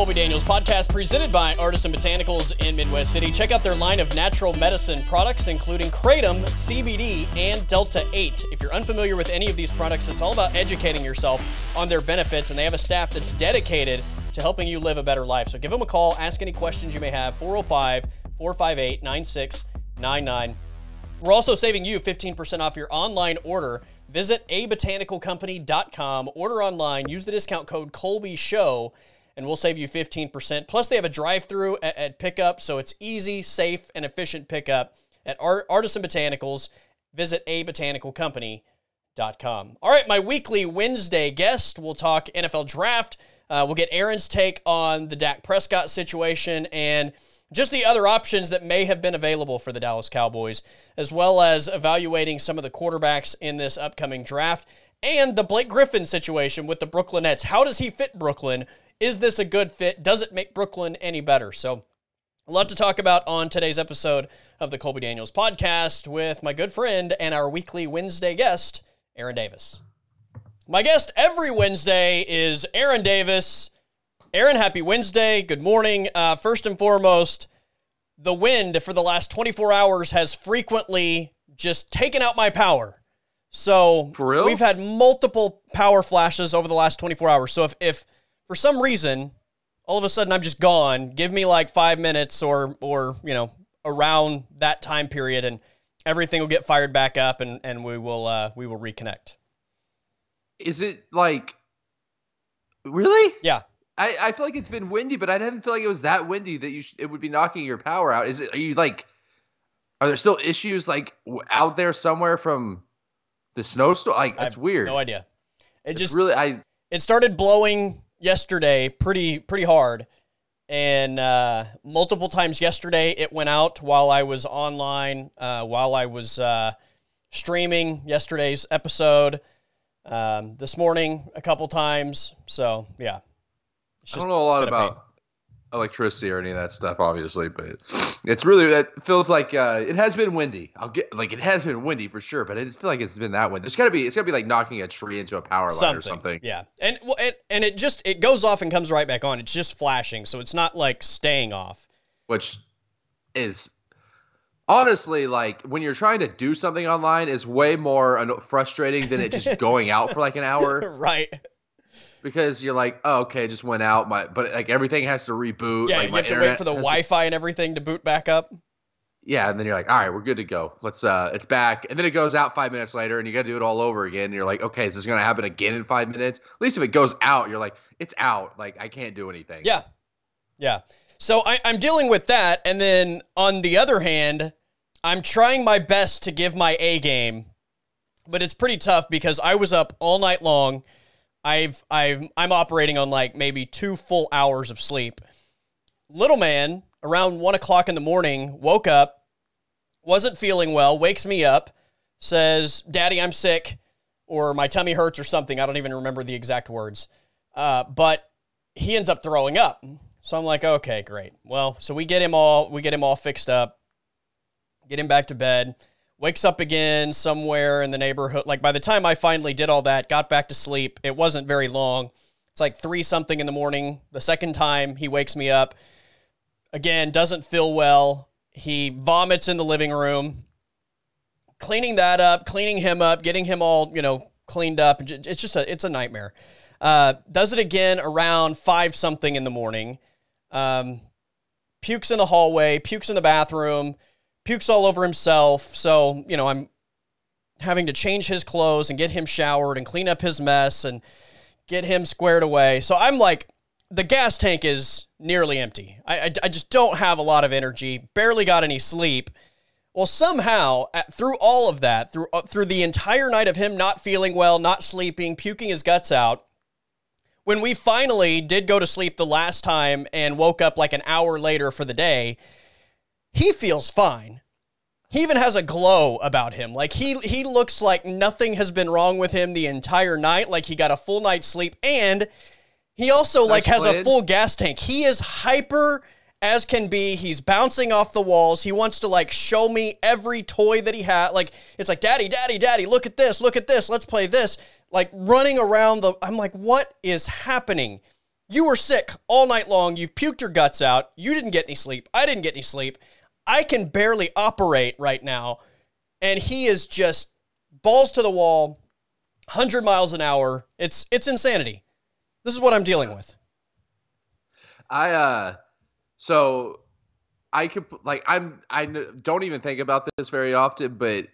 Colby Daniels podcast presented by Artisan Botanicals in Midwest City. Check out their line of natural medicine products, including Kratom, CBD, and Delta 8. If you're unfamiliar with any of these products, it's all about educating yourself on their benefits, and they have a staff that's dedicated to helping you live a better life. So give them a call, ask any questions you may have, 405 458 9699. We're also saving you 15% off your online order. Visit abotanicalcompany.com, order online, use the discount code Colby Show and we'll save you 15%. Plus, they have a drive through at, at, pickup, so it's easy, safe, and efficient pickup at Art- Artisan Botanicals. Visit a botanical abotanicalcompany.com. All right, my weekly Wednesday guest. We'll talk NFL draft. Uh, we'll get Aaron's take on the Dak Prescott situation and just the other options that may have been available for the Dallas Cowboys, as well as evaluating some of the quarterbacks in this upcoming draft and the Blake Griffin situation with the Brooklyn Nets. How does he fit Brooklyn? Is this a good fit? Does it make Brooklyn any better? So, a lot to talk about on today's episode of the Colby Daniels podcast with my good friend and our weekly Wednesday guest, Aaron Davis. My guest every Wednesday is Aaron Davis. Aaron, happy Wednesday. Good morning. Uh, first and foremost, the wind for the last 24 hours has frequently just taken out my power. So we've had multiple power flashes over the last 24 hours. So if, if for some reason, all of a sudden I'm just gone. Give me like five minutes or or you know around that time period, and everything will get fired back up, and and we will uh, we will reconnect. Is it like really? Yeah. I, I feel like it's been windy, but I didn't feel like it was that windy that you sh- it would be knocking your power out. Is it? Are you like? Are there still issues like out there somewhere from the snowstorm? Like that's weird. No idea. It It's just really I it started blowing yesterday pretty pretty hard. And uh, multiple times yesterday it went out while i was online uh, while i was uh, streaming yesterday's episode um, this morning a couple times. So yeah. I don't know a lot it's been a about electricity or any of that stuff, obviously, but it's really it feels like uh, it has been windy. I'll get like it has been windy for sure, but I just feel like it's been that windy. It's gotta be it's gotta be like knocking a tree into a power line or something. Yeah, and well, it, and it just it goes off and comes right back on. It's just flashing, so it's not like staying off. which is honestly like when you're trying to do something online is way more frustrating than it just going out for like an hour right. Because you're like oh okay it just went out my but like everything has to reboot Yeah, like you have to wait for the Wi-Fi and everything to boot back up. yeah and then you're like all right we're good to go let's uh it's back and then it goes out five minutes later and you got to do it all over again and you're like okay is this gonna happen again in five minutes at least if it goes out you're like it's out like i can't do anything Yeah. Yeah. So I, I'm dealing with that. And then on the other hand, I'm trying my best to give my A game, but it's pretty tough because I was up all night long. I've I've I'm operating on like maybe two full hours of sleep. Little man, around one o'clock in the morning, woke up, wasn't feeling well, wakes me up, says, Daddy, I'm sick, or my tummy hurts or something. I don't even remember the exact words. Uh, but he ends up throwing up. So I'm like, okay, great. Well, so we get him all we get him all fixed up, get him back to bed, wakes up again somewhere in the neighborhood. Like by the time I finally did all that, got back to sleep, it wasn't very long. It's like three something in the morning. The second time he wakes me up, again, doesn't feel well. He vomits in the living room. Cleaning that up, cleaning him up, getting him all, you know, cleaned up. It's just a it's a nightmare. Uh, does it again around five something in the morning. Um, pukes in the hallway, pukes in the bathroom, pukes all over himself. So, you know, I'm having to change his clothes and get him showered and clean up his mess and get him squared away. So I'm like, the gas tank is nearly empty. I, I, I just don't have a lot of energy, barely got any sleep. Well, somehow, at, through all of that, through uh, through the entire night of him not feeling well, not sleeping, puking his guts out, when we finally did go to sleep the last time and woke up like an hour later for the day, he feels fine. He even has a glow about him. Like he he looks like nothing has been wrong with him the entire night, like he got a full night's sleep and he also like has a full gas tank. He is hyper as can be. He's bouncing off the walls. He wants to like show me every toy that he had. Like it's like, "Daddy, daddy, daddy, look at this. Look at this. Let's play this." Like running around the I'm like, "What is happening?" You were sick all night long. You've puked your guts out. You didn't get any sleep. I didn't get any sleep. I can barely operate right now. And he is just balls to the wall, 100 miles an hour. It's it's insanity. This is what I'm dealing with. I uh so I could like I'm I don't even think about this very often, but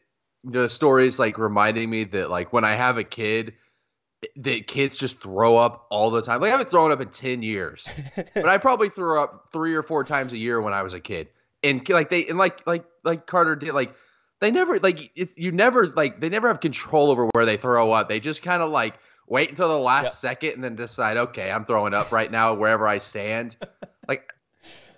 the stories like reminding me that like when I have a kid, that kids just throw up all the time. Like I haven't thrown up in ten years, but I probably threw up three or four times a year when I was a kid. And like they and like like like Carter did like they never like it's you never like they never have control over where they throw up. They just kind of like wait until the last yep. second and then decide, okay, I'm throwing up right now wherever I stand. like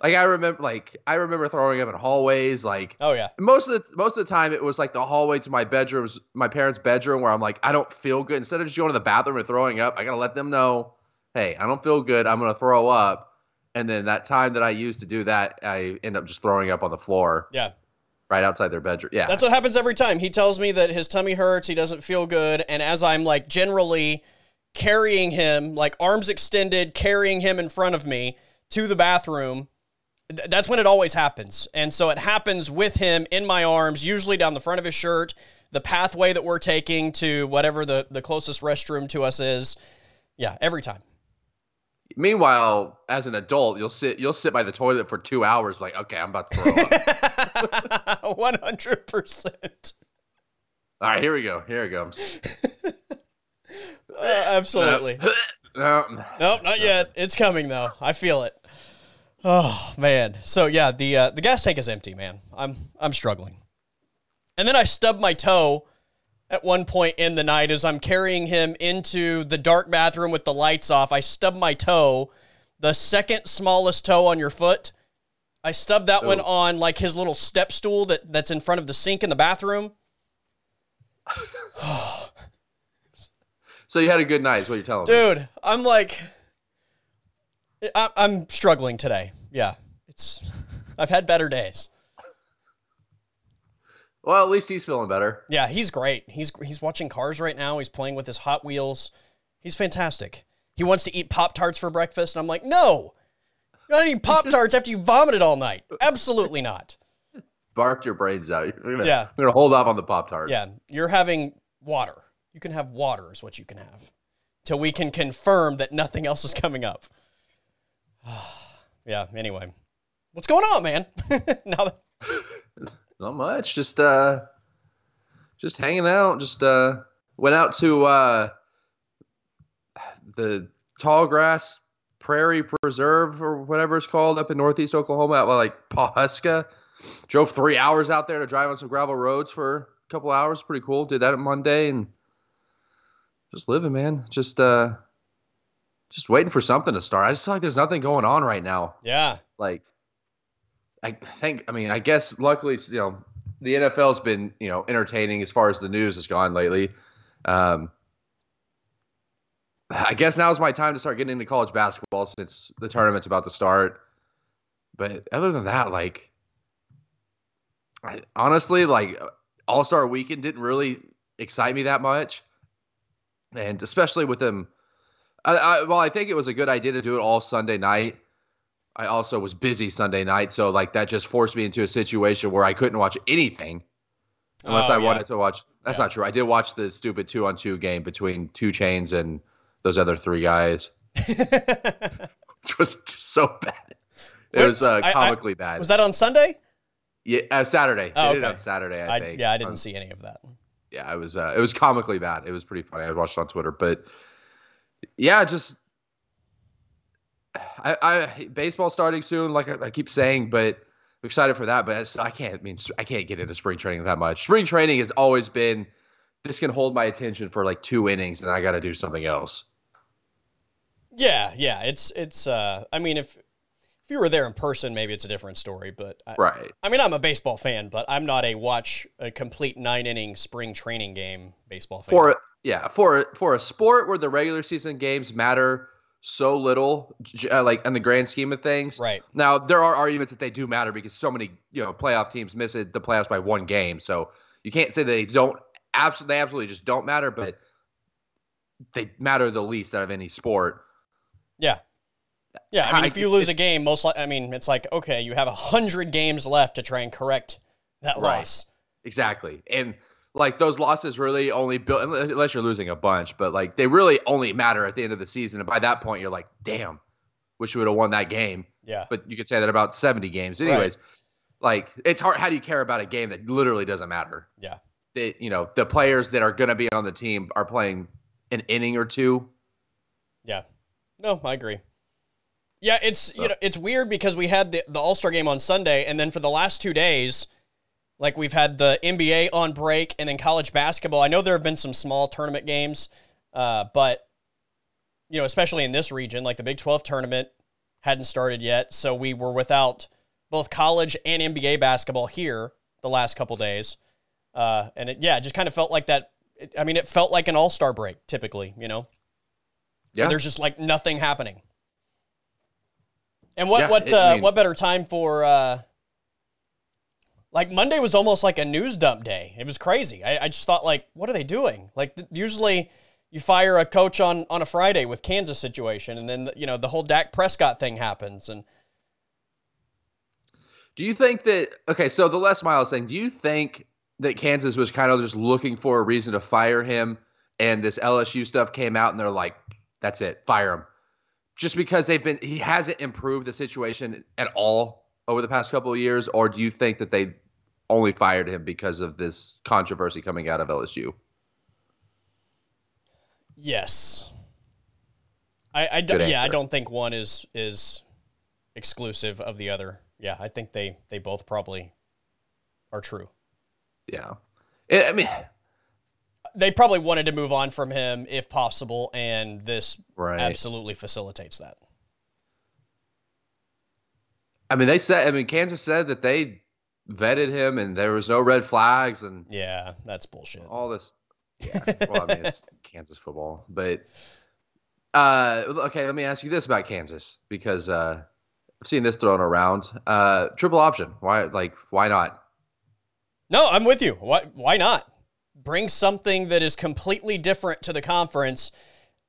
like I remember like I remember throwing up in hallways like Oh yeah. Most of the most of the time it was like the hallway to my bedroom my parents' bedroom where I'm like I don't feel good instead of just going to the bathroom and throwing up, I got to let them know, "Hey, I don't feel good. I'm going to throw up." And then that time that I used to do that, I end up just throwing up on the floor. Yeah. Right outside their bedroom. Yeah. That's what happens every time. He tells me that his tummy hurts, he doesn't feel good, and as I'm like generally carrying him, like arms extended, carrying him in front of me to the bathroom, that's when it always happens. And so it happens with him in my arms, usually down the front of his shirt, the pathway that we're taking to whatever the, the closest restroom to us is. Yeah, every time. Meanwhile, as an adult, you'll sit you'll sit by the toilet for two hours, like, okay, I'm about to throw up. One hundred percent. All right, here we go. Here it comes. uh, absolutely. no, nope, not yet. It's coming though. I feel it. Oh man. So yeah, the uh, the gas tank is empty, man. I'm I'm struggling. And then I stub my toe at one point in the night as I'm carrying him into the dark bathroom with the lights off. I stubbed my toe, the second smallest toe on your foot. I stubbed that one oh. on like his little step stool that, that's in front of the sink in the bathroom. so you had a good night, is what you're telling Dude, me. Dude, I'm like I, I'm struggling today. Yeah. It's I've had better days. Well, at least he's feeling better. Yeah, he's great. He's he's watching cars right now. He's playing with his Hot Wheels. He's fantastic. He wants to eat Pop Tarts for breakfast, and I'm like, no, you're not eating Pop Tarts after you vomited all night. Absolutely not. Barked your brains out. You're gonna, yeah, you're gonna hold off on the Pop Tarts. Yeah, you're having water. You can have water, is what you can have, till we can confirm that nothing else is coming up. yeah. Anyway, what's going on, man? now that not much. Just uh, just hanging out. Just uh, went out to uh, the tall grass prairie preserve or whatever it's called up in northeast Oklahoma, out like Pawhuska. Drove three hours out there to drive on some gravel roads for a couple hours. Pretty cool. Did that on Monday and just living, man. Just uh, just waiting for something to start. I just feel like there's nothing going on right now. Yeah. Like I think, I mean, I guess luckily, you know, the NFL's been, you know, entertaining as far as the news has gone lately. Um, I guess now's my time to start getting into college basketball since the tournament's about to start. But other than that, like, I, honestly, like, All Star Weekend didn't really excite me that much, and especially with them. I, I, well, I think it was a good idea to do it all Sunday night I also was busy Sunday night, so like that just forced me into a situation where I couldn't watch anything unless oh, I yeah. wanted to watch. That's yeah. not true. I did watch the stupid two on two game between 2 Chainz and those other three guys, which was so bad. It was uh, comically I, I, bad. Was that on Sunday? Yeah, uh, Saturday. Oh, okay. on Saturday. I, think. Yeah, I didn't um, see any of that. Yeah, it was. Uh, it was comically bad. It was pretty funny. I watched it on Twitter, but yeah, just I, I baseball starting soon, like I, I keep saying, but I'm excited for that. But I can't. I mean, I can't get into spring training that much. Spring training has always been this can hold my attention for like two innings, and I got to do something else. Yeah, yeah. It's it's. uh I mean, if if you were there in person, maybe it's a different story. But I, right. I mean, I'm a baseball fan, but I'm not a watch a complete nine inning spring training game baseball fan. For yeah, for for a sport where the regular season games matter so little, uh, like in the grand scheme of things. Right. Now there are arguments that they do matter because so many you know playoff teams miss it, the playoffs by one game. So you can't say they don't absolutely they absolutely just don't matter, but they matter the least out of any sport. Yeah. Yeah, I mean, I- if you lose a game, most li- I mean, it's like okay, you have a hundred games left to try and correct that Right. loss. Exactly. And like those losses really only build unless you're losing a bunch, but like they really only matter at the end of the season. And by that point, you're like, damn, wish we would have won that game. Yeah, But you could say that about 70 games. Right. Anyways, like it's hard. How do you care about a game that literally doesn't matter? yeah, That you know the players that are going to be on the team are playing an inning or two. yeah. No, I agree. Yeah, it's you know it's weird because we had the the All Star game on Sunday, and then for the last two days, like we've had the NBA on break, and then college basketball. I know there have been some small tournament games, uh, but you know, especially in this region, like the Big Twelve tournament hadn't started yet, so we were without both college and NBA basketball here the last couple days, uh, and it, yeah, it just kind of felt like that. It, I mean, it felt like an All Star break typically, you know. Yeah. there's just like nothing happening. And what Yeah, what it- uh, I mean- what better time for uh, like Monday was almost like a news dump day. It was crazy. I, I just thought like, what are they doing? Like th- usually you fire a coach on on a Friday with Kansas situation, and then you know the whole Dak Prescott thing happens, and Do you think that okay? So the Les Miles thing. Do you think that Kansas was kind of just looking for a reason to fire him, and this LSU stuff came out, and they're like, "That's it, fire him," just because they've been he hasn't improved the situation at all over the past couple of years, or do you think that they only fired him because of this controversy coming out of LSU? yes, I, I don't, yeah, I don't think one is is exclusive of the other. Yeah, I think they they both probably are true. Yeah, I I mean, they probably wanted to move on from him if possible, and this right? absolutely facilitates that. I mean, they said. I mean, Kansas said that they vetted him, and there was no red flags, and Yeah, that's bullshit. all this. Yeah. Well, I mean, it's Kansas football, but uh, okay. Let me ask you this about Kansas because uh, I've seen this thrown around. Uh, triple option. Why? Like, why not? No, I'm with you. Why why not? Bring something that is completely different to the conference.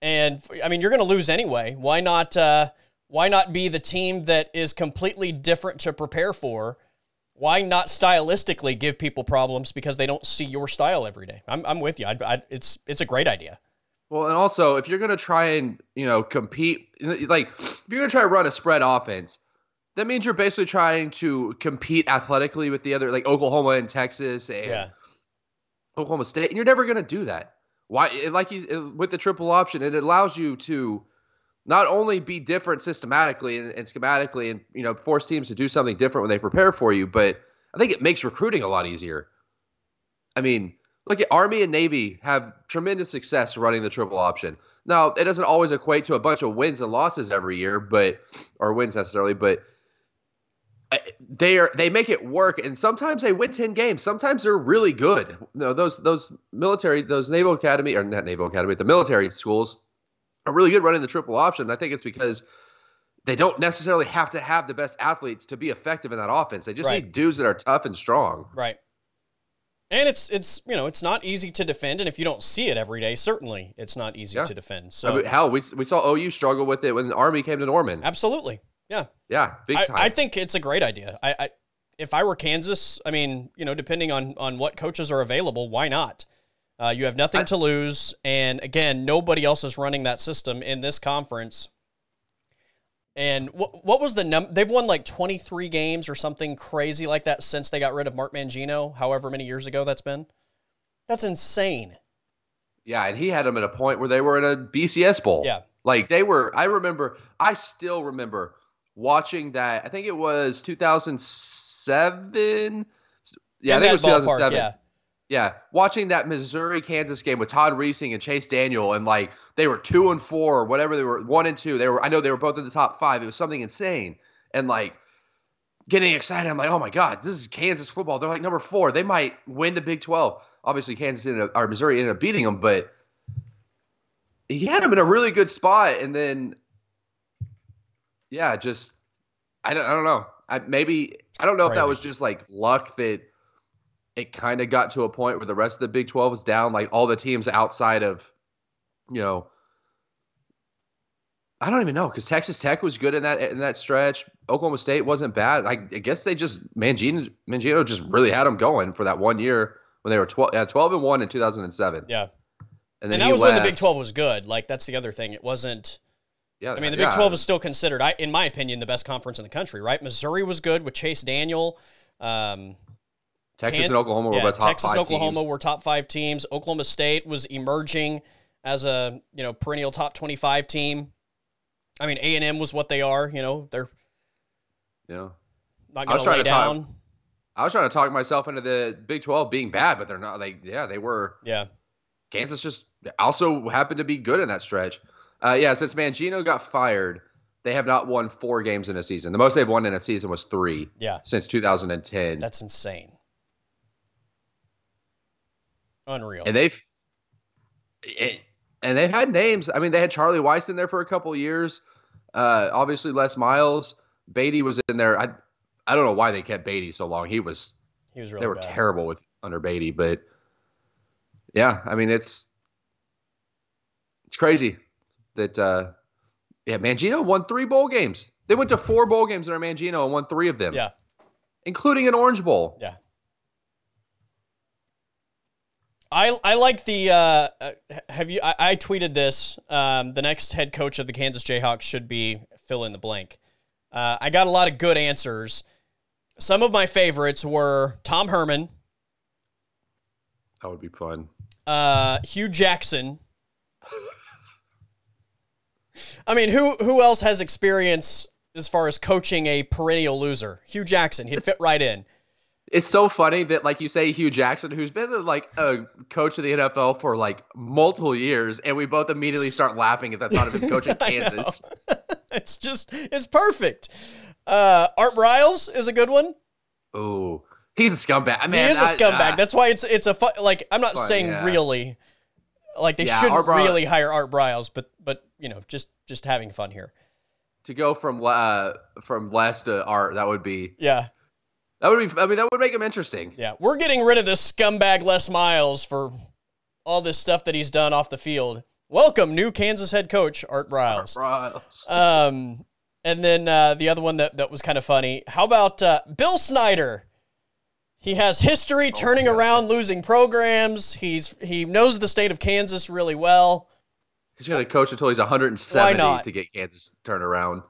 And I mean, you're going to lose anyway. Why not uh, why not be the team that is completely different to prepare for? Why not stylistically give people problems because they don't see your style every day? I'm, I'm with you. I'd, I'd, it's it's a great idea. Well, and also if you're gonna try and you know compete, like if you're gonna try to run a spread offense, that means you're basically trying to compete athletically with the other, like Oklahoma and Texas and Yeah. Oklahoma State, and you're never gonna do that. Why? it- Like you with the triple option, it allows you to not only be different systematically and, and schematically, and you know force teams to do something different when they prepare for you, but I think it makes recruiting a lot easier. I mean, look at Army and Navy have tremendous success running the triple option. Now, it doesn't always equate to a bunch of wins and losses every year, but or wins necessarily, but uh, they are they make it work and sometimes they win 10 games sometimes they're really good you know, those those military those naval academy or not naval academy the military schools are really good running the triple option i think it's because they don't necessarily have to have the best athletes to be effective in that offense they just Right. need dudes that are tough and strong Right. And it's it's you know it's not easy to defend, and if you don't see it every day, certainly it's not easy Yeah. to defend. I So mean, hell we, we saw ou struggle with it when the army came to norman absolutely, yeah. yeah big I, time I think it's a great idea. I, I if I were Kansas, I mean, you know, depending on on what coaches are available, why not? Uh, you have nothing I- to lose, and again, nobody else is running that system in this conference. And what what was the num? They've won like twenty three games or something crazy like that since they got rid of Mark Mangino. However many years ago that's been. That's insane. Yeah, and he had them at a point where they were in a BCS bowl. Yeah. Like they were I remember I still remember watching that. I think it was 2007. Yeah, In I think it was ballpark, 2007. Yeah. Yeah, watching that Missouri Kansas game with Todd Reesing and Chase Daniel, and like they were two and four, or whatever they were, one and two. They were, I know they were both in the top five. It was something insane, and like getting excited. I'm like, oh my god, this is Kansas football. They're like number four. They might win the Big Twelve. Obviously, Kansas ended up, or Missouri ended up beating them, but he had them in a really good spot, and then yeah, just I don't, I don't know. I maybe I don't know if that was just like luck that it kind of got to a point where the rest of the Big 12 was down, like all the teams outside of, you know, I don't even know because Texas Tech was good in that in that stretch. Oklahoma State wasn't bad. I, I guess they just Mangino Mangino just really had them going for that one year when they were 12, yeah, 12 and one in 2007. Yeah, and then and that was left. when the Big 12 was good. Like that's the other thing. It wasn't. Yeah, I mean the Big yeah. 12 is still considered, I, in my opinion, the best conference in the country. Right? Missouri was good with Chase Daniel. Um, Texas and Oklahoma yeah, were top Texas, five Oklahoma teams. were top five teams. Oklahoma State was emerging as a you know perennial top 25 team. I mean, A and M was what they are. You know, they're yeah not going to lay down. Talk, I was trying to talk myself into the Big Twelve being bad, but they're not. Like, yeah, they were. Yeah. Kansas just also happened to be good in that stretch. Uh, yeah, since Mangino got fired, they have not won four games in a season. The most they've won in a season was three. Yeah. Since 2010. That's insane. Unreal. And they've. It, and they've had names. I mean, they had Charlie Weis in there for a couple years. Uh, obviously, Les Miles, Beaty was in there. I I don't know why they kept Beaty so long. He was he was really they were bad. terrible with under Beaty, but yeah, I mean it's it's crazy that uh, yeah Mangino won three bowl games. They went to four bowl games under Mangino and won three of them. Yeah, including an Orange Bowl. Yeah. I, I like the uh, uh, have you I, I tweeted this um, the next head coach of the Kansas Jayhawks should be fill in the blank. Uh, I got a lot of good answers. Some of my favorites were Tom Herman. That would be fun. Uh, Hue Jackson. I mean, who who else has experience as far as coaching a perennial loser? Hue Jackson, he'd fit right in it's so funny that like you say Hue Jackson, who's been like a coach of the NFL for like multiple years, and we both immediately start laughing at the thought of him coaching Kansas. it's just it's perfect. Uh, Art Briles is a good one. Oh, he's a scumbag. I mean, he is a scumbag. That's why it's it's a fu- like I'm not fun, saying yeah. really, like they yeah, shouldn't really hire Art Briles, but but you know just just having fun here. To go from uh from Les to Art, that would be yeah that would be. I mean, that would make him interesting. Yeah, we're getting rid of this scumbag Les Miles for all this stuff that he's done off the field. Welcome, new Kansas head coach Art Briles. Art Briles. Um, and then uh, the other one that that was kind of funny. How about uh, Bill Snyder? He has history oh, turning oh, around losing programs. He's he knows the state of Kansas really well. He's going to coach until he's 170 to get Kansas turned around.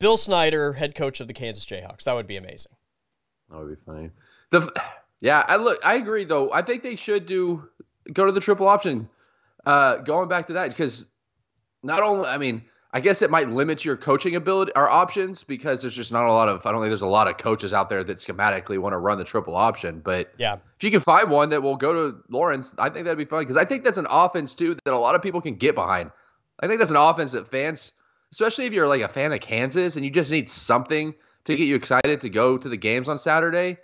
Bill Snyder, head coach of the Kansas Jayhawks. That would be amazing. That would be funny. The yeah, I look. I agree though. I think they should do go to the triple option. Uh, going back to that because not only I mean I guess it might limit your coaching ability or options because there's just not a lot of I don't think there's a lot of coaches out there that schematically want to run the triple option. But yeah, if you can find one that will go to Lawrence, I think that'd be fun because I think that's an offense too that a lot of people can get behind. I think that's an offense that fans especially if you're like a fan of Kansas and you just need something to get you excited to go to the games on Saturday.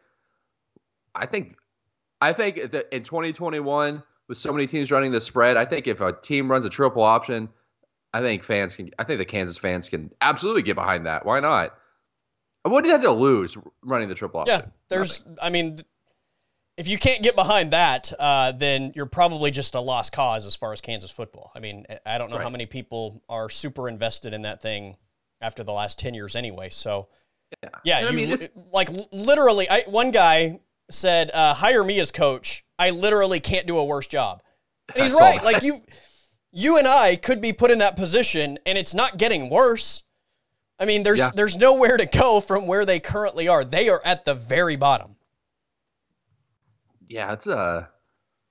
I think I think that in 2021 with so many teams running the spread, I think if a team runs a triple option, I think fans can I think the Kansas fans can absolutely get behind that. Why not? What do you have to lose running the triple option? Yeah, there's Nothing. I mean if you can't get behind that, uh, then you're probably just a lost cause as far as Kansas football. I mean, I don't know right. how many people are super invested in that thing after the last ten years, anyway. So, yeah, yeah you, I mean, like literally, I, one guy said, uh, "Hire me as coach. I literally can't do a worse job," and he's right. like you, you and I could be put in that position, and it's not getting worse. I mean, there's yeah. there's nowhere to go from where they currently are. They are at the very bottom yeah, it's a uh,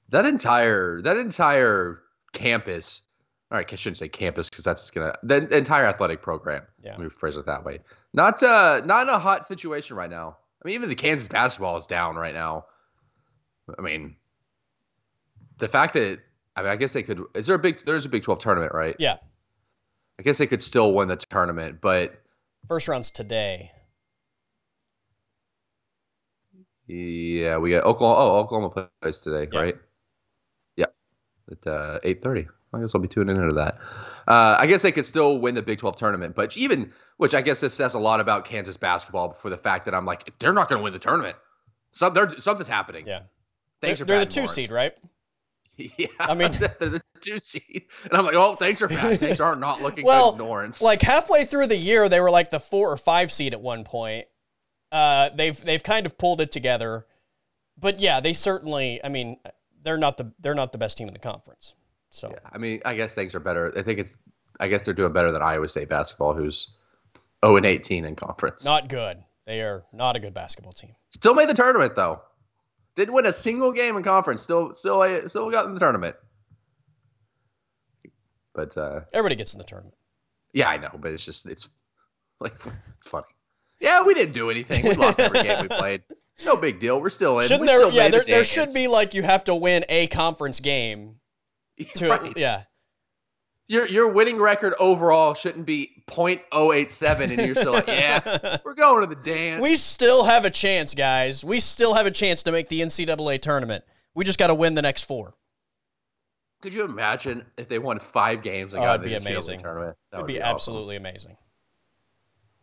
that entire that entire campus. All right, I shouldn't say campus because that's gonna the entire athletic program. Yeah, let me phrase it that way. Not uh, not in a hot situation right now. I mean, even the Kansas basketball is down right now. I mean, the fact that I mean, I guess they could. Is there a big? There's a Big Twelve tournament, right? Yeah. I guess they could still win the tournament, but first round's today. Yeah, we got Oklahoma. Oh, Oklahoma plays today, yeah. right? Yeah, at uh, eight thirty. I guess I'll be tuning into that. Uh, I guess they could still win the Big 12 tournament, but even which I guess this says a lot about Kansas basketball for the fact that I'm like they're not going to win the tournament. So something's happening. Yeah, thanks they're, they're the two seed, right? Yeah, I mean they're the two seed, and I'm like, oh, things are bad. Things are not looking well, good. Lawrence, like halfway through the year, they were like the four or five seed at one point. Uh, they've they've kind of pulled it together, but yeah, they certainly. I mean, they're not the they're not the best team in the conference. So yeah, I mean, I guess things are better. I think it's. I guess they're doing better than Iowa State basketball, who's 0 and 18 in conference. Not good. They are not a good basketball team. Still made the tournament though. Didn't win a single game in conference. Still, still, still got in the tournament. But uh, everybody gets in the tournament. Yeah, I know, but it's just it's like it's funny. Yeah, we didn't do anything. We lost every game we played. No big deal. We're still in. Shouldn't we there? Yeah, there, there should be like you have to win a conference game. To right. yeah. Your your winning record overall shouldn't be .087 and you're still like, yeah, we're going to the dance. We still have a chance, guys. We still have a chance to make the NCAA tournament. We just got to win the next four. Could you imagine if they won five games and oh, got the amazing. tournament? That It'd would be, be awesome. absolutely amazing.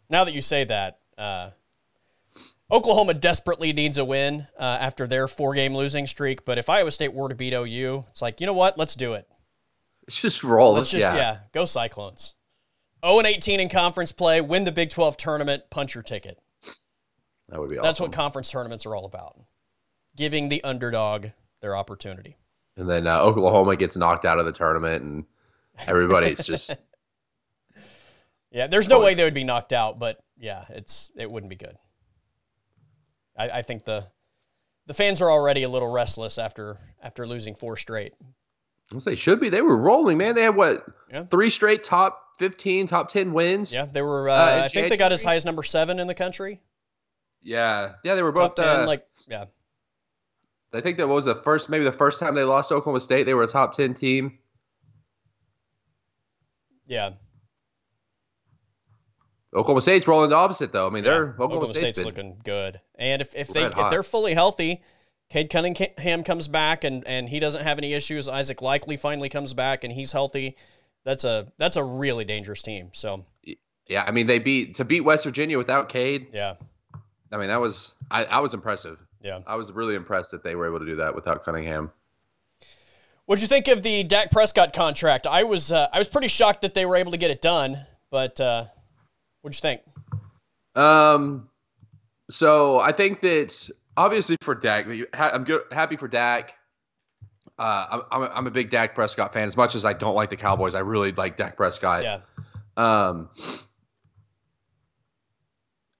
Now that you say that, uh, Oklahoma desperately needs a win uh, after their four-game losing streak. But if Iowa State were to beat OU, it's like you know what? Let's do it. Let's just roll. Let's just yeah. yeah, go Cyclones. 0 and 18 in conference play, win the Big 12 tournament, punch your ticket. That would be awesome. That's what conference tournaments are all about. Giving the underdog their opportunity. And then uh, Oklahoma gets knocked out of the tournament and everybody's just Yeah, there's no way they would be knocked out, but yeah, it's it wouldn't be good. I, I think the the fans are already a little restless after after losing four straight. They should be. They were rolling, man. They had what yeah. three straight top fifteen, top ten wins. Yeah, they were. Uh, uh, I think they got as high as number seven in the country. Yeah, yeah, they were both top ten. Uh, like, yeah. I think that was the first, maybe the first time they lost Oklahoma State. They were a top ten team. Yeah. Oklahoma State's rolling the opposite, though. I mean, they're Oklahoma, Oklahoma State's, State's looking good, and if if they if they're fully healthy, Cade Cunningham comes back and, and he doesn't have any issues. Isaac Likely finally comes back and he's healthy. That's a that's a really dangerous team. So yeah, I mean they beat to beat West Virginia without Cade. Yeah, I mean that was I, I was impressive. Yeah, I was really impressed that they were able to do that without Cunningham. What'd you think of the Dak Prescott contract? I was uh, I was pretty shocked that they were able to get it done, but uh, what'd you think? Um, so I think that obviously for Dak, I'm good, happy for Dak. Uh, I'm, I'm a big Dak Prescott fan. As much as I don't like the Cowboys, I really like Dak Prescott. Yeah. Um,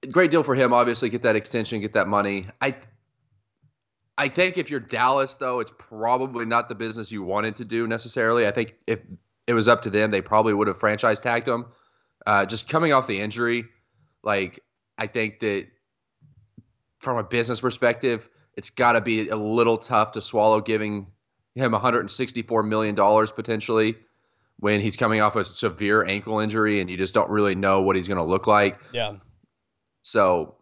great deal for him. Obviously, get that extension, get that money. I, I think if you're Dallas, though, it's probably not the business you wanted to do necessarily. I think if it was up to them, they probably would have franchise tagged him. Uh, just coming off the injury, like I think that from a business perspective, it's got to be a little tough to swallow giving him 164 million dollars potentially when he's coming off a severe ankle injury and you just don't really know what he's going to look like. Yeah. So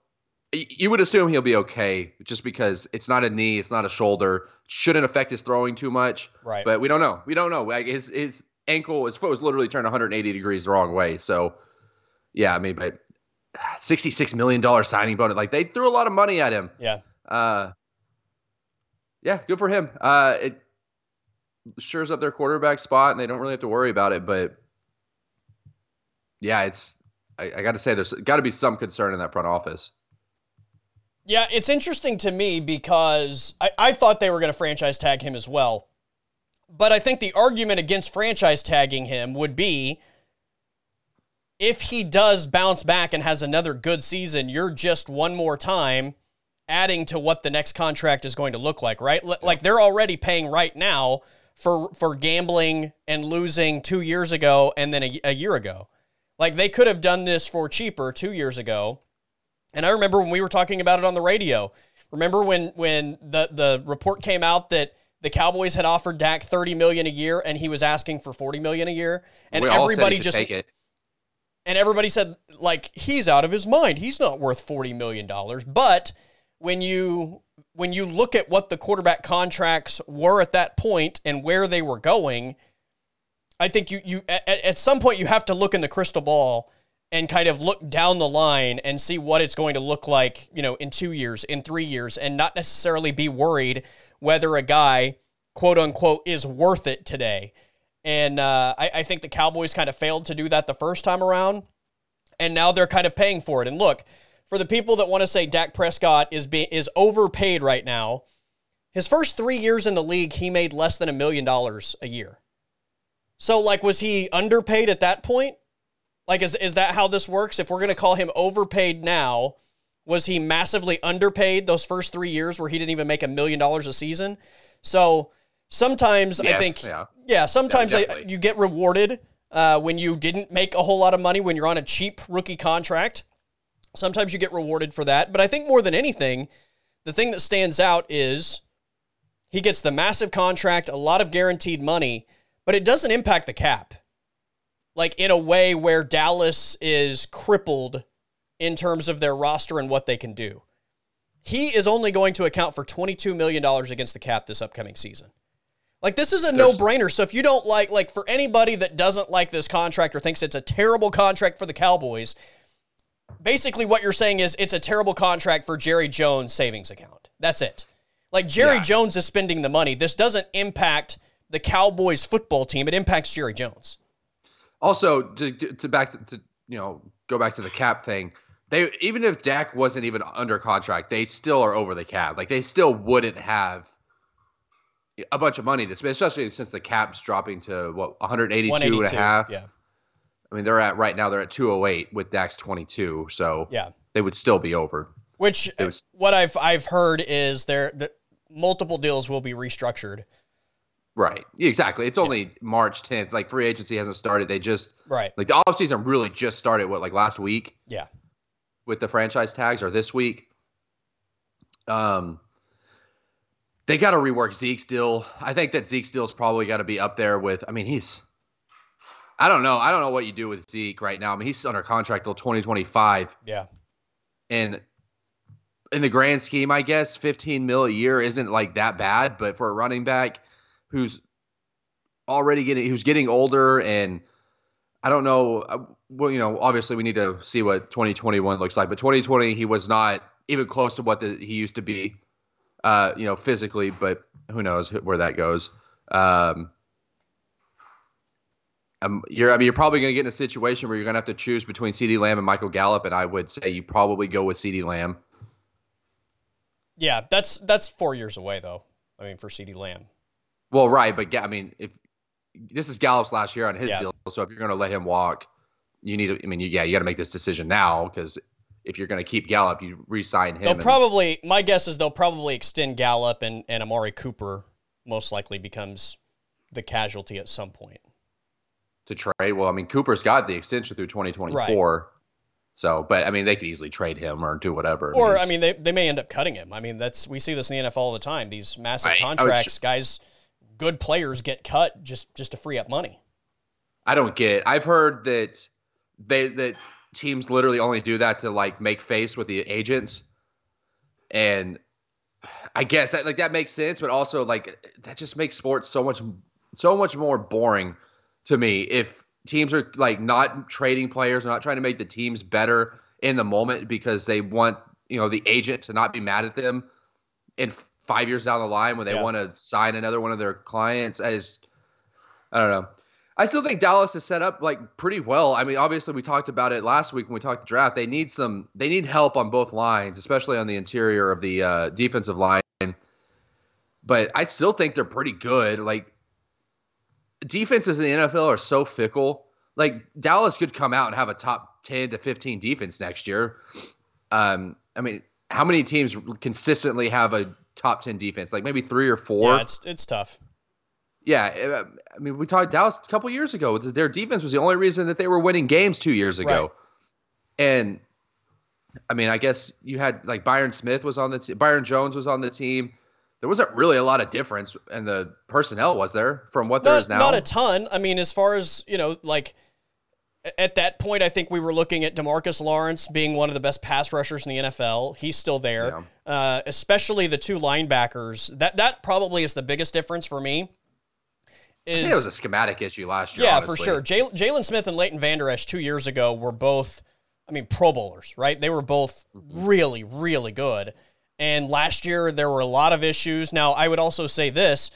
you would assume he'll be okay just because it's not a knee, it's not a shoulder, shouldn't affect his throwing too much. Right. But we don't know. We don't know. Like his his ankle, his foot was literally turned 180 degrees the wrong way. So yeah, I mean, but $66 million signing bonus. Like they threw a lot of money at him. Yeah. Uh, yeah, good for him. Uh, it shores up their quarterback spot and they don't really have to worry about it. But yeah, it's, I, I got to say, there's got to be some concern in that front office. Yeah, it's interesting to me because I, I thought they were going to franchise tag him as well. But I think the argument against franchise tagging him would be if he does bounce back and has another good season, you're just one more time adding to what the next contract is going to look like, right? L- like they're already paying right now for for gambling and losing 2 years ago and then a, a year ago. Like they could have done this for cheaper 2 years ago. And I remember when we were talking about it on the radio. Remember when when the the report came out that the Cowboys had offered Dak 30 million a year and he was asking for 40 million a year and we everybody just and everybody said like he's out of his mind. He's not worth 40 million dollars. But when you when you look at what the quarterback contracts were at that point and where they were going, I think you you at, at some point you have to look in the crystal ball and kind of look down the line and see what it's going to look like, you know, in 2 years, in 3 years and not necessarily be worried whether a guy quote unquote is worth it today. And uh, I, I think the Cowboys kind of failed to do that the first time around. And now they're kind of paying for it. And look, for the people that want to say Dak Prescott is be, is overpaid right now, his first three years in the league, he made less than a million dollars a year. So, like, was he underpaid at that point? Like, is, is that how this works? If we're going to call him overpaid now, was he massively underpaid those first three years where he didn't even make a million dollars a season? So, sometimes Yeah, I think, yeah. yeah, sometimes I, you get rewarded uh, when you didn't make a whole lot of money when you're on a cheap rookie contract. Sometimes you get rewarded for that. But I think more than anything, the thing that stands out is he gets the massive contract, a lot of guaranteed money, but it doesn't impact the cap. Like in a way where Dallas is crippled in terms of their roster and what they can do. He is only going to account for $22 million against the cap this upcoming season. Like this is a no-brainer. So if you don't like like for anybody that doesn't like this contract or thinks it's a terrible contract for the Cowboys, basically what you're saying is it's a terrible contract for Jerry Jones savings account. That's it. Like Jerry Yeah. Jones is spending the money. This doesn't impact the Cowboys football team. It impacts Jerry Jones. Also, to, to back to, to you know go back to the cap thing, they even if Dak wasn't even under contract, they still are over the cap. Like they still wouldn't have a bunch of money to spend, especially since the cap's dropping to what 182 and a half. Yeah. I mean, they're at right now they're at 208 with Dak's 22, so Yeah. they would still be over. Which was- what I've I've heard is there that multiple deals will be restructured. Right. Exactly. It's only March 10th. Like free agency hasn't started. They just Right. like the offseason really just started what like last week Yeah. With the franchise tags or this week. Um they got to rework Zeke's deal. I think that Zeke's deal's probably got to be up there with I mean, he's I don't know. I don't know what you do with Zeke right now. I mean, he's under contract till 2025 Yeah. and in the grand scheme, I guess 15 mil a year isn't like that bad, but for a running back who's already getting who's getting older and I don't know uh, well, you know, obviously we need to see what 2021 looks like, but 2020 he was not even close to what the, he used to be uh, you know, physically, but who knows where that goes. Um um, you're, I mean, you're probably going to get in a situation where you're going to have to choose between CeeDee Lamb and Michael Gallup, and I would say you probably go with CeeDee Lamb. Yeah. That's that's four years away though. I mean, for CeeDee Lamb. Well, right, but I mean, if this is Gallup's last year on his Yeah. deal, so if you're going to let him walk, you need to. I mean, you, yeah, you got to make this decision now because if you're going to keep Gallup, you re-sign him. They'll and- probably my guess is they'll probably extend Gallup and, and Amari Cooper most likely becomes the casualty at some point. to trade. Well, I mean, Cooper's got the extension through 2024. So, but I mean, they could easily trade him or do whatever. Or I mean they, they may end up cutting him. I mean that's we see this in the NFL all the time. These massive I contracts, sh- guys good players get cut just just to free up money. I don't get. I've heard that they that teams literally only do that to like make face with the agents, and I guess that like that makes sense, but also like that just makes sports so much so much more boring to me if teams are like not trading players, not trying to make the teams better in the moment because they want you know the agent to not be mad at them in five years down the line when they Yeah. want to sign another one of their clients. I just I don't know. I still think Dallas is set up like pretty well. I mean, obviously we talked about it last week when we talked the draft. They need some they need help on both lines, especially on the interior of the uh, defensive line. But I still think they're pretty good. Like defenses in the NFL are so fickle. Like Dallas could come out and have a top 10 to 15 defense next year. Um, I mean, how many teams consistently have a top 10 defense? Like maybe 3 or 4. Yeah, it's it's tough. Yeah, uh, I mean, we talked Dallas a couple years ago. Their defense was the only reason that they were winning games two years ago. Right. And I mean, I guess you had like Byron Smith was on the team, Byron Jones was on the team. There wasn't really a lot of difference in the personnel, was there, from what there Not, is now? not a ton. I mean, as far as, you know, like at that point, I think we were looking at Demarcus Lawrence being one of the best pass rushers in the NFL. He's still there, uh, especially the two linebackers. That that probably is the biggest difference for me. I Is think it was a schematic issue last year. yeah, for sure. Jal- Jaylon Smith and Leighton Vander Esch two years ago were both, I mean, Pro Bowlers, right? They were both Mm-hmm. really, really good. And last year there were a lot of issues. Now, I would also say this: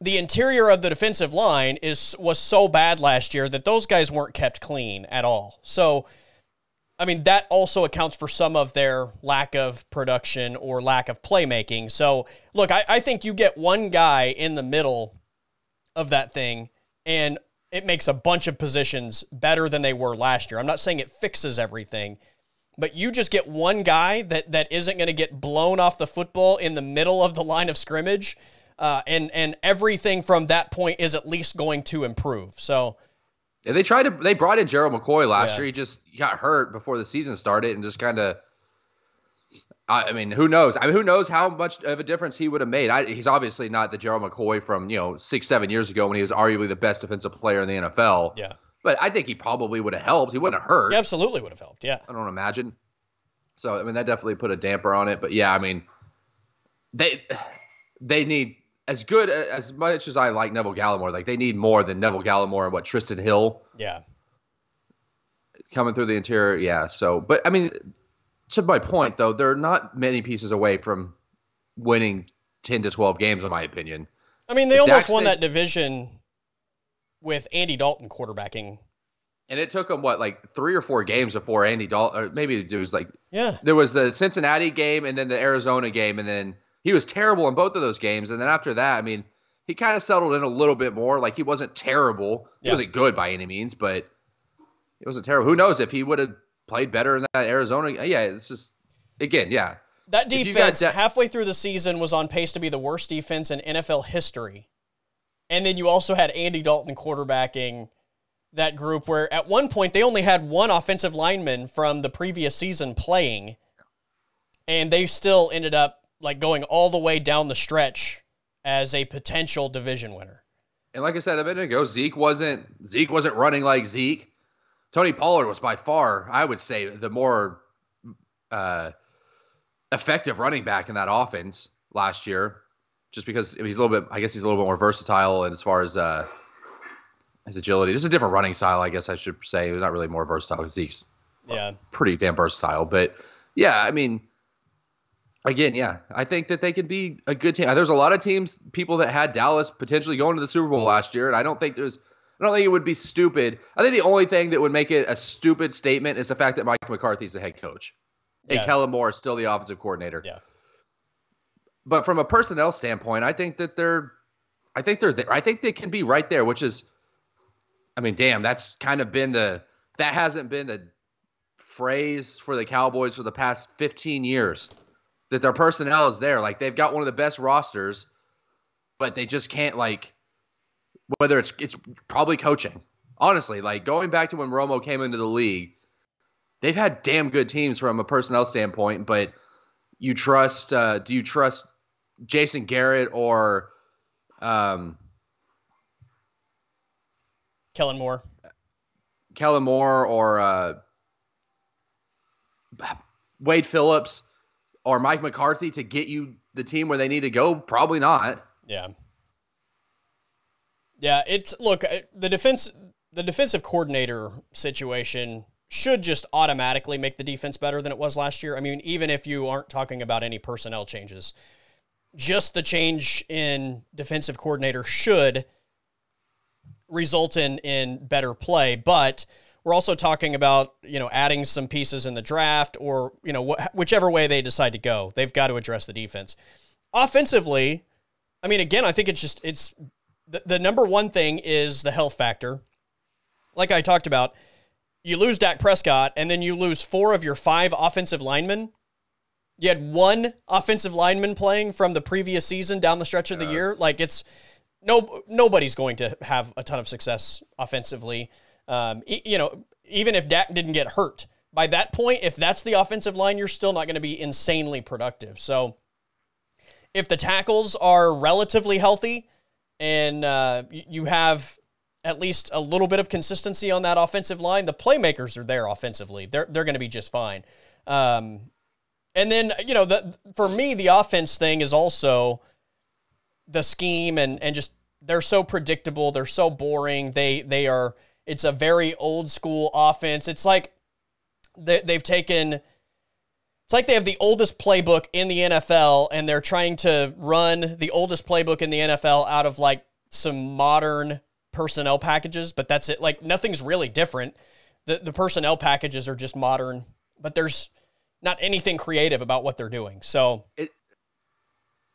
the interior of the defensive line is was so bad last year that those guys weren't kept clean at all. So I mean, that also accounts for some of their lack of production or lack of playmaking. So, look, I, I think you get one guy in the middle of that thing, and it makes a bunch of positions better than they were last year. I'm not saying it fixes everything, but you just get one guy that, that isn't going to get blown off the football in the middle of the line of scrimmage, uh, and and everything from that point is at least going to improve. So, yeah, they tried to. They brought in Gerald McCoy last yeah. year. He just got hurt before the season started, and just kind of. I mean, who knows? I mean, who knows how much of a difference he would have made? I, he's obviously not the Gerald McCoy from you know six, seven years ago when he was arguably the best defensive player in the NFL. Yeah. But I think he probably would have helped. He wouldn't have hurt. He absolutely would have helped. Yeah. I don't imagine. So I mean, that definitely put a damper on it. But yeah, I mean, they they need as good as much as I like Neville Gallimore, like they need more than Neville Gallimore and what Trysten Hill. Yeah. Coming through the interior, yeah. So, but I mean, to my point though, they're not many pieces away from winning ten to twelve games, in my opinion. I mean, they almost won that division with Andy Dalton quarterbacking. And it took them what, like three or four games before Andy Dalton, or maybe it was like, yeah, there was the Cincinnati game and then the Arizona game, and then he was terrible in both of those games. And then after that, I mean, he kind of settled in a little bit more. Like he wasn't terrible. He yeah. wasn't good by any means, but he wasn't terrible. Who knows if he would have played better in that Arizona? Uh, yeah, it's just again, yeah. That defense de- halfway through the season was on pace to be the worst defense in NFL history. And then you also had Andy Dalton quarterbacking that group where at one point they only had one offensive lineman from the previous season playing and they still ended up like going all the way down the stretch as a potential division winner. And like I said a minute ago, Zeke wasn't Zeke wasn't running like Zeke. Tony Pollard was by far, I would say, the more uh, effective running back in that offense last year, just because he's a little bit. I guess he's a little bit more versatile, and as far as uh, his agility, this is a different running style. I guess I should say he's not really more versatile. Zeke's yeah pretty damn versatile, but yeah, I mean again, yeah, I think that they could be a good team. There's a lot of teams, people that had Dallas potentially going to the Super Bowl last year, and I don't think there's, I don't think it would be stupid. I think the only thing that would make it a stupid statement is the fact that Mike McCarthy is the head coach, and yeah. Kellen Moore is still the offensive coordinator. Yeah. But from a personnel standpoint, I think that they're, I think they're, there. I think they can be right there, which is, I mean, damn, that's kind of been the, that hasn't been the phrase for the Cowboys for the past 15 years that their personnel is there. Like they've got one of the best rosters, but they just can't like whether it's it's probably coaching. Honestly, like going back to when Romo came into the league, they've had damn good teams from a personnel standpoint, but you trust uh, do you trust Jason Garrett or um, Kellen Moore? Kellen Moore or uh, Wade Phillips or Mike McCarthy to get you the team where they need to go? Probably not. Yeah. Yeah, it's look, uh, the defense the defensive coordinator situation should just automatically make the defense better than it was last year. I mean, even if you aren't talking about any personnel changes, just the change in defensive coordinator should result in in better play, but we're also talking about you know adding some pieces in the draft or you know wh- whichever way they decide to go they've got to address the defense offensively i mean again i think it's just it's the, the number one thing is the health factor. Like i talked about you lose Dak Prescott and then you lose four of your five offensive linemen. You had one offensive lineman playing from the previous season down the stretch of the year. Like it's no nobody's going to have a ton of success offensively. Um, you know, even if Dak didn't get hurt, by that point, if that's the offensive line, you're still not going to be insanely productive. So if the tackles are relatively healthy and uh, you have at least a little bit of consistency on that offensive line, the playmakers are there offensively. They're, they're going to be just fine. Um, and then, you know, the, for me, the offense thing is also the scheme and, and just they're so predictable. They're so boring. They, they are – it's a very old school offense. It's like they, they've taken It's like they have the oldest playbook in the NFL and they're trying to run the oldest playbook in the NFL out of like some modern personnel packages, but that's it. Like nothing's really different. The the personnel packages are just modern, but there's not anything creative about what they're doing. So it,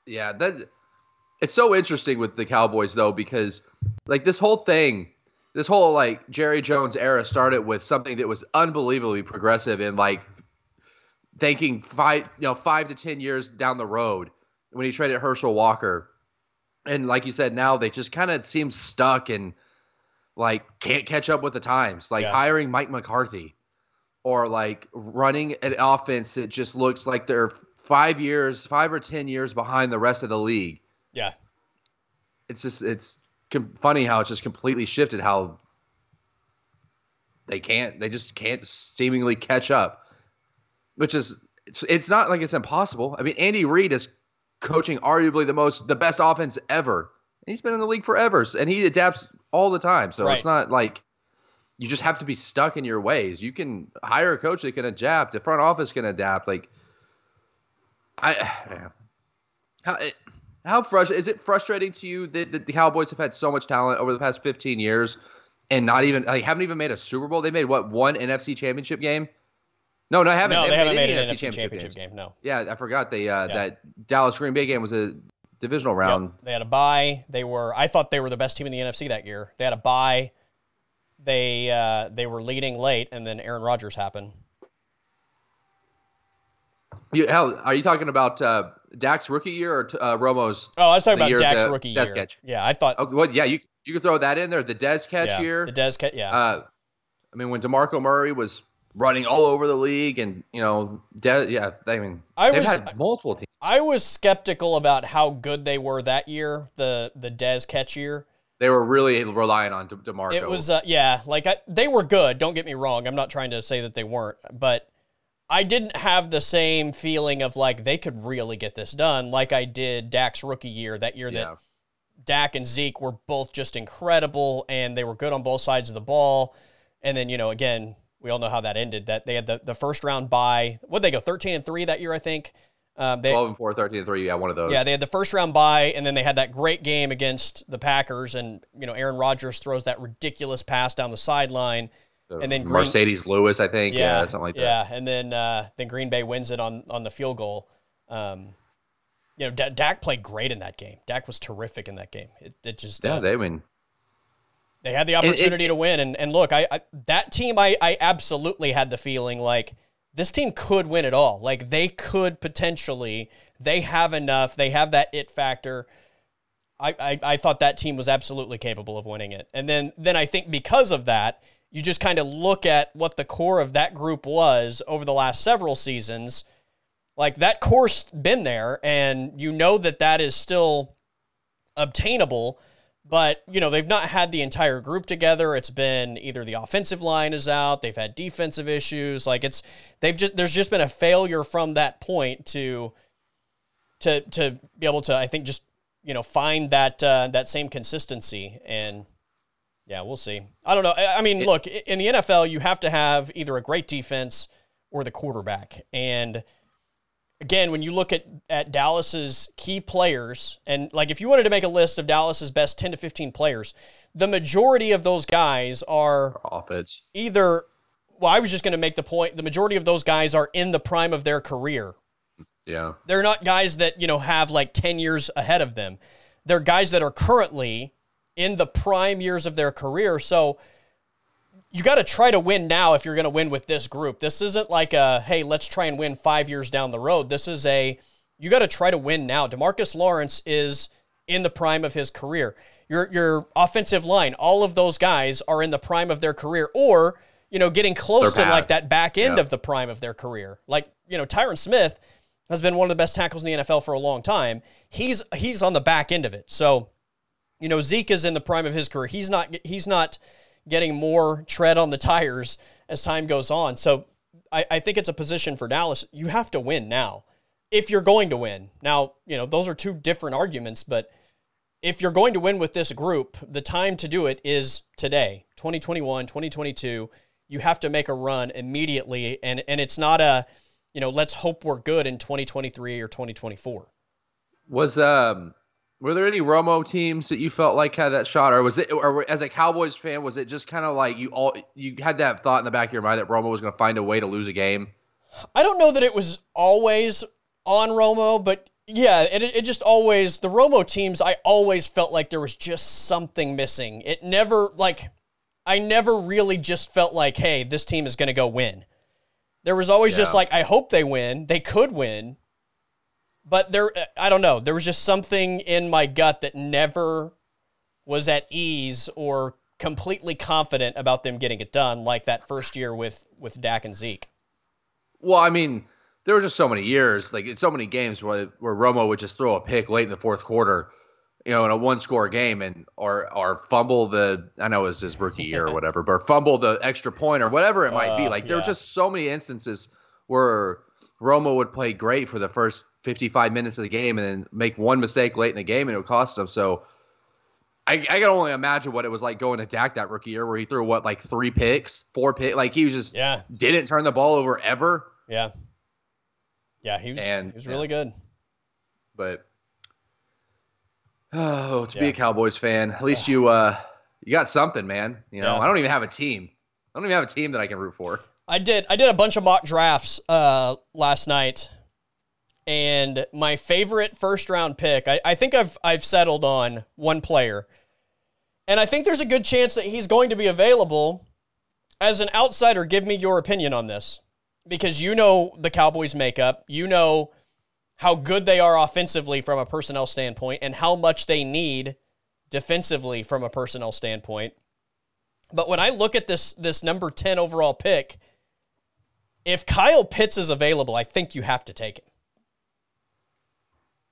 yeah, that it's so interesting with the Cowboys though because like this whole thing, this whole like Jerry Jones era started with something that was unbelievably progressive and like thinking five you know five to ten years down the road when he traded Herschel Walker, and like you said, now they just kind of seem stuck and like can't catch up with the times. Like yeah. hiring Mike McCarthy or like running an offense that just looks like they're five years, five or ten years behind the rest of the league. Yeah, it's just it's com- funny how it's just completely shifted how they can't they just can't seemingly catch up, which is it's, it's not like it's impossible. I mean, Andy Reid is coaching arguably the most the best offense ever. He's been in the league forever, and he adapts all the time. So right. it's not like you just have to be stuck in your ways. You can hire a coach that can adapt. The front office can adapt. Like, I, how how frustrating is it frustrating to you that, that, the Cowboys have had so much talent over the past 15 years and not even like haven't even made a Super Bowl? They made what one NFC Championship game? No, no, I haven't. No, they, they haven't made, made an NFC, NFC Championship, championship game. No. Yeah, I forgot they uh, yeah. that Dallas Green Bay game was a divisional round. Yep. They had a bye. They were I thought they were the best team in the NFC that year. They had a bye they uh, they were leading late, and then Aaron Rodgers happened. You, hell, are you talking about uh, Dak's rookie year or uh, Romo's? Oh, I was talking about Dak's rookie year. Catch. Yeah, I thought. Oh, well, yeah, you you could throw that in there. The Dez catch yeah, year. The Dez catch, yeah. Uh, I mean, when Demarco Murray was running all over the league, and you know, De- yeah, I mean, I they've was, had multiple teams. I was skeptical about how good they were that year, the the Dez catch year they were really relying on De- Demarco. It was, uh, yeah, like I, they were good. Don't get me wrong. I'm not trying to say that they weren't, but I didn't have the same feeling of like they could really get this done, like I did Dak's rookie year. That year yeah. that Dak and Zeke were both just incredible, and they were good on both sides of the ball. And then you know, again, we all know how that ended. That they had the, the first round bye. What they go 13 and three that year, I think. Um, they, 12 and 4, 13 and 3. Yeah, one of those. Yeah, they had the first round bye, and then they had that great game against the Packers. And, you know, Aaron Rodgers throws that ridiculous pass down the sideline. and then Green, Marcedes Lewis, I think. Yeah, yeah something like that. Yeah, and then uh, then Green Bay wins it on, on the field goal. Um, you know, D- Dak played great in that game. Dak was terrific in that game. It, it just. Yeah, uh, they win. They had the opportunity it, it, to win. And, and look, I, I that team, I, I absolutely had the feeling like – this team could win it all. Like they could potentially, they have enough, they have that it factor. I, I, I thought that team was absolutely capable of winning it. And then then I think because of that, you just kind of look at what the core of that group was over the last several seasons. Like that core's been there, and you know that that is still obtainable but, you know, they've not had the entire group together. It's been either the offensive line is out, they've had defensive issues. Like it's they've just there's just been a failure from that point to to to be able to I think just, you know, find that uh, that same consistency and yeah, we'll see. I don't know. I mean, look, in the NFL, you have to have either a great defense or the quarterback. And again, when you look at, at Dallas's key players, and like if you wanted to make a list of Dallas's best 10 to 15 players, the majority of those guys are offense. Either, well, I was just going to make the point the majority of those guys are in the prime of their career. Yeah. They're not guys that, you know, have like 10 years ahead of them. They're guys that are currently in the prime years of their career. So, you got to try to win now if you're going to win with this group. This isn't like a, hey, let's try and win five years down the road. This is a, you got to try to win now. Demarcus Lawrence is in the prime of his career. Your, your offensive line, all of those guys are in the prime of their career or, you know, getting close to like that back end of the prime of their career. Like, you know, Tyron Smith has been one of the best tackles in the NFL for a long time. He's, he's on the back end of it. So, you know, Zeke is in the prime of his career. He's not, he's not, getting more tread on the tires as time goes on. So I, I think it's a position for Dallas. You have to win now if you're going to win. Now, you know, those are two different arguments, but if you're going to win with this group, the time to do it is today, 2021, 2022. You have to make a run immediately. And, and it's not a, you know, let's hope we're good in 2023 or 2024. Was um were there any Romo teams that you felt like had that shot, or was it, or as a Cowboys fan, was it just kind of like you all you had that thought in the back of your mind that Romo was going to find a way to lose a game? I don't know that it was always on Romo, but yeah, it, it just always the Romo teams. I always felt like there was just something missing. It never like I never really just felt like, hey, this team is going to go win. There was always yeah. just like, I hope they win. They could win, but there, I don't know. There was just something in my gut that never was at ease or completely confident about them getting it done, like that first year with with Dak and Zeke. Well, I mean, there were just so many years, like so many games where where Romo would just throw a pick late in the fourth quarter, you know, in a one score game and or or fumble the I know it was his rookie year or whatever, but fumble the extra point or whatever it might uh, be. Like there yeah. were just so many instances where Romo would play great for the first 55 minutes of the game and then make one mistake late in the game and it would cost him. So I, I can only imagine what it was like going to Dak that rookie year where he threw what like three picks, four picks, like he was just yeah didn't turn the ball over ever. Yeah, yeah, he was and, he was really yeah. good. But oh, to yeah. be a Cowboys fan, at least you uh you got something, man. You know, yeah. I don't even have a team. I don't even have a team that I can root for. I did. I did a bunch of mock drafts uh, last night, and my favorite first round pick. I, I think I've I've settled on one player and I think there's a good chance that he's going to be available. As an outsider, give me your opinion on this because you know the Cowboys' makeup. You know how good they are offensively from a personnel standpoint and how much they need defensively from a personnel standpoint. But when I look at this this number 10 overall pick, if Kyle Pitts is available, I think you have to take him.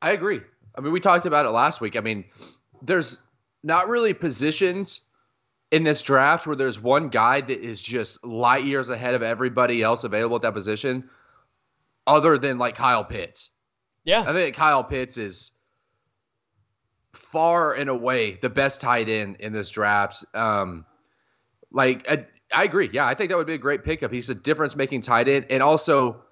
I agree. I mean, we talked about it last week. I mean, there's not really positions in this draft where there's one guy that is just light years ahead of everybody else available at that position, other than like Kyle Pitts. Yeah. I think Kyle Pitts is far and away the best tight end in this draft. Um, like, I, agree. Yeah, I think that would be a great pickup. He's a difference making tight end. And also,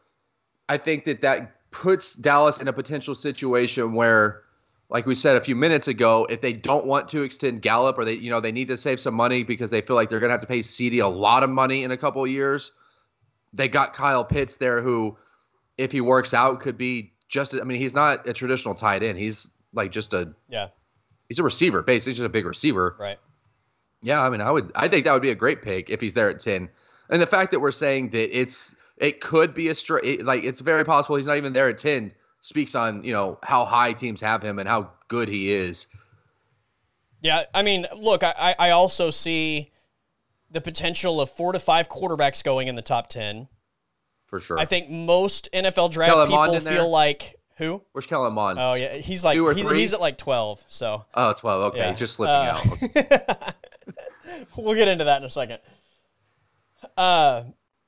I think that that puts Dallas in a potential situation where like we said a few minutes ago, if they don't want to extend Gallup or they, you know, they need to save some money because they feel like they're going to have to pay CeeDee a lot of money in a couple of years, they got Kyle Pitts there who, if he works out, could be just. I mean, he's not a traditional tight end. He's like just a yeah. He's a receiver, basically, he's just a big receiver. Right. Yeah, I mean, I would. I think that would be a great pick if he's there at ten. And the fact that we're saying that it's it could be a straight like it's very possible he's not even there at ten speaks on you know how high teams have him and how good he is. Yeah, I mean, look, I I also see the potential of four to five quarterbacks going in the top ten. For sure. I think most NFL draft Kellen people feel there? like who? Where's Kellen Mond? Oh yeah, he's like he's, he's, at like twelve. So. Oh, 12. Okay, yeah. just slipping uh, out. we'll get into that in a second. Uh,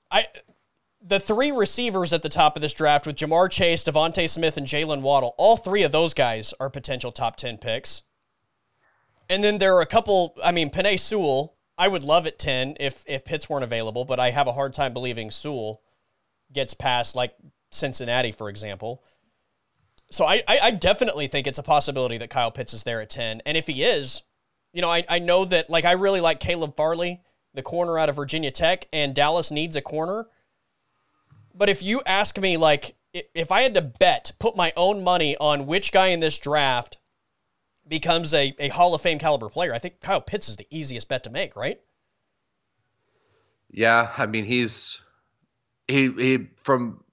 I the three receivers at the top of this draft with Ja'Marr Chase, DeVonta Smith, and Jaylen Waddle, all three of those guys are potential top 10 picks. And then there are a couple, I mean, Penei Sewell, I would love at 10 if, if Pitts weren't available, but I have a hard time believing Sewell gets past like Cincinnati, for example. So I, I, I definitely think it's a possibility that Kyle Pitts is there at 10. And if he is, you know, I, I know that, like, I really like Caleb Farley, the corner out of Virginia Tech, and Dallas needs a corner. But if you ask me, like, if I had to bet, put my own money on which guy in this draft becomes a, a Hall of Fame caliber player, I think Kyle Pitts is the easiest bet to make, right? Yeah, I mean he's he he from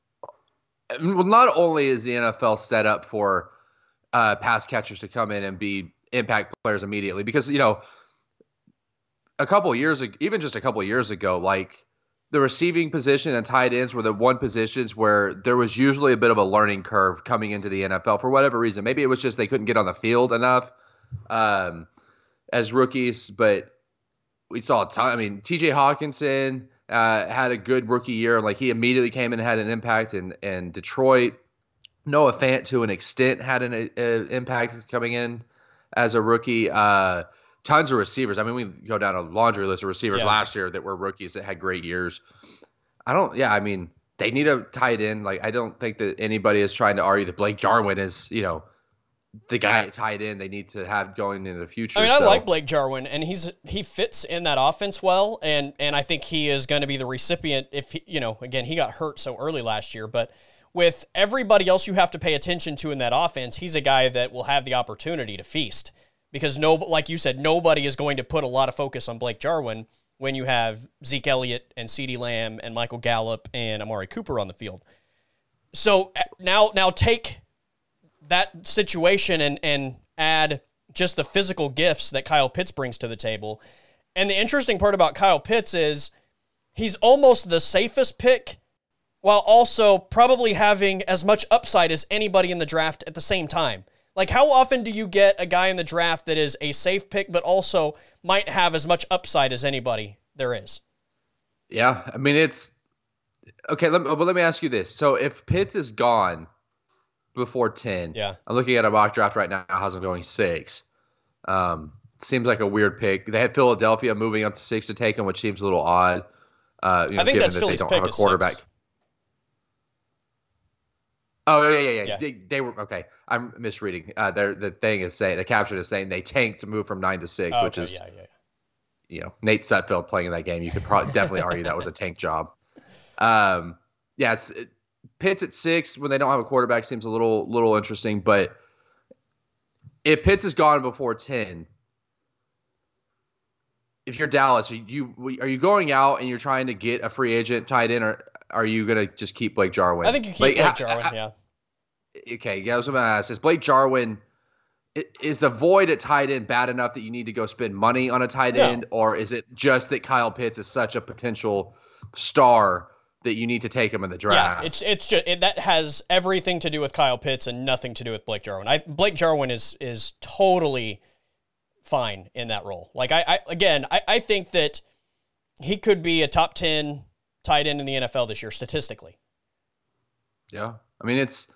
well, not only is the NFL set up for uh, pass catchers to come in and be impact players immediately, because you know a couple years even just a couple years ago, like the receiving position and tight ends were the one positions where there was usually a bit of a learning curve coming into the NFL for whatever reason. Maybe it was just they couldn't get on the field enough um, as rookies, but we saw a ton. I mean, T.J. Hockenson uh, had a good rookie year. Like he immediately came in and had an impact in in Detroit. Noah Fant, to an extent, had an uh, impact coming in as a rookie. Uh, tons of receivers. I mean, we go down a laundry list of receivers yeah. last year that were rookies that had great years. I don't. Yeah, I mean, they need a tight end. Like I don't think that anybody is trying to argue that Blake Jarwin is, you know, the guy tied in they need to have going into the future. I mean, so. I like Blake Jarwin, and he's he fits in that offense well, and and I think he is going to be the recipient. If he, you know, again, he got hurt so early last year, but with everybody else you have to pay attention to in that offense, he's a guy that will have the opportunity to feast because no, like you said, nobody is going to put a lot of focus on Blake Jarwin when you have Zeke Elliott and CeeDee Lamb and Michael Gallup and Amari Cooper on the field. So uh, now, now take that situation and and add just the physical gifts that Kyle Pitts brings to the table. And the interesting part about Kyle Pitts is he's almost the safest pick while also probably having as much upside as anybody in the draft at the same time. Like, how often do you get a guy in the draft that is a safe pick, but also might have as much upside as anybody there is? Yeah. I mean, it's okay. Let me, but let me ask you this. So, if Pitts is gone before 10, yeah. I'm looking at a mock draft right now, how's it going six. Um, seems like a weird pick. They had Philadelphia moving up to six to take him, which seems a little odd. Uh, you know, I think that's that Philly's they don't pick have a quarterback. Six. Oh yeah, yeah, yeah. yeah. They, they, were okay. I'm misreading. Uh, the thing is saying the caption is saying they tanked to move from nine to six, oh, which is yeah, yeah. yeah. you know Nate Sudfeld playing in that game. You could probably definitely argue that was a tank job. Um, yeah, it's it, Pitts at six when they don't have a quarterback seems a little little interesting, but if Pitts is gone before ten, if you're Dallas, are you are you going out and you're trying to get a free agent tied in, or are you gonna just keep Blake Jarwin? I think you keep like, Blake Jarwin. yeah. Okay, yeah. I was gonna ask: Is Blake Jarwin? Is the void at tight end bad enough that you need to go spend money on a tight end, or is it just that Kyle Pitts is such a potential star that you need to take him in the draft? Yeah, it's it's just it, that has everything to do with Kyle Pitts and nothing to do with Blake Jarwin. I, Blake Jarwin is is totally fine in that role. Like I, I again, I, I think that he could be a top ten tight end in the NFL this year statistically. Yeah, I mean it's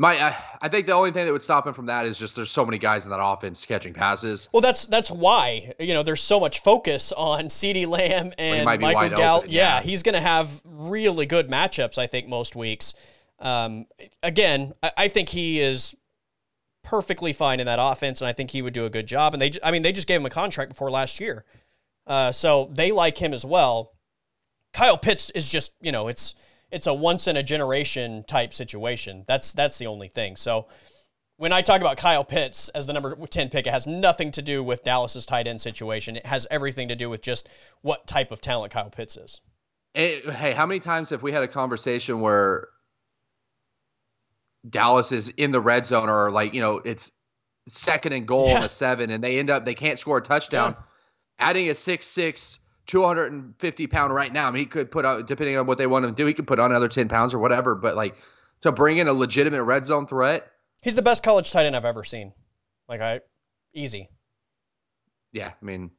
my. I, I think the only thing that would stop him from that is just there's so many guys in that offense catching passes. Well, that's that's why you know there's so much focus on CeeDee Lamb and Michael Gallup. Yeah. yeah, he's going to have really good matchups. I think most weeks. Um, again, I, I think he is perfectly fine in that offense, and I think he would do a good job. And they, I mean, they just gave him a contract before last year, uh, so they like him as well. Kyle Pitts is just, you know, it's it's a once in a generation type situation. That's that's the only thing. So when I talk about Kyle Pitts as the number 10 pick, it has nothing to do with Dallas's tight end situation. It has everything to do with just what type of talent Kyle Pitts is. Hey, hey how many times have we had a conversation where Dallas is in the red zone or like, you know, it's second and goal yeah. in the seven and they end up they can't score a touchdown. Yeah. Adding a six six 250 pound right now. I mean, he could put on, depending on what they want him to do, he could put on another 10 pounds or whatever. But like to bring in a legitimate red zone threat. He's the best college tight end I've ever seen. Like, I, easy. Yeah. I mean,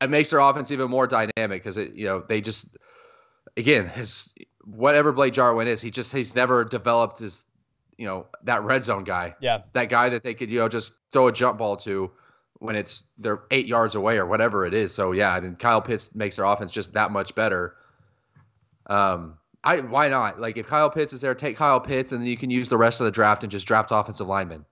it makes their offense even more dynamic because it, you know, they just, again, his, whatever Blake Jarwin is, he just, he's never developed his, you know, that red zone guy. Yeah. That guy that they could, you know, just throw a jump ball to when it's they're eight yards away or whatever it is. So yeah, I mean Kyle Pitts makes their offense just that much better. Um, I why not? Like if Kyle Pitts is there, take Kyle Pitts, and then you can use the rest of the draft and just draft offensive linemen.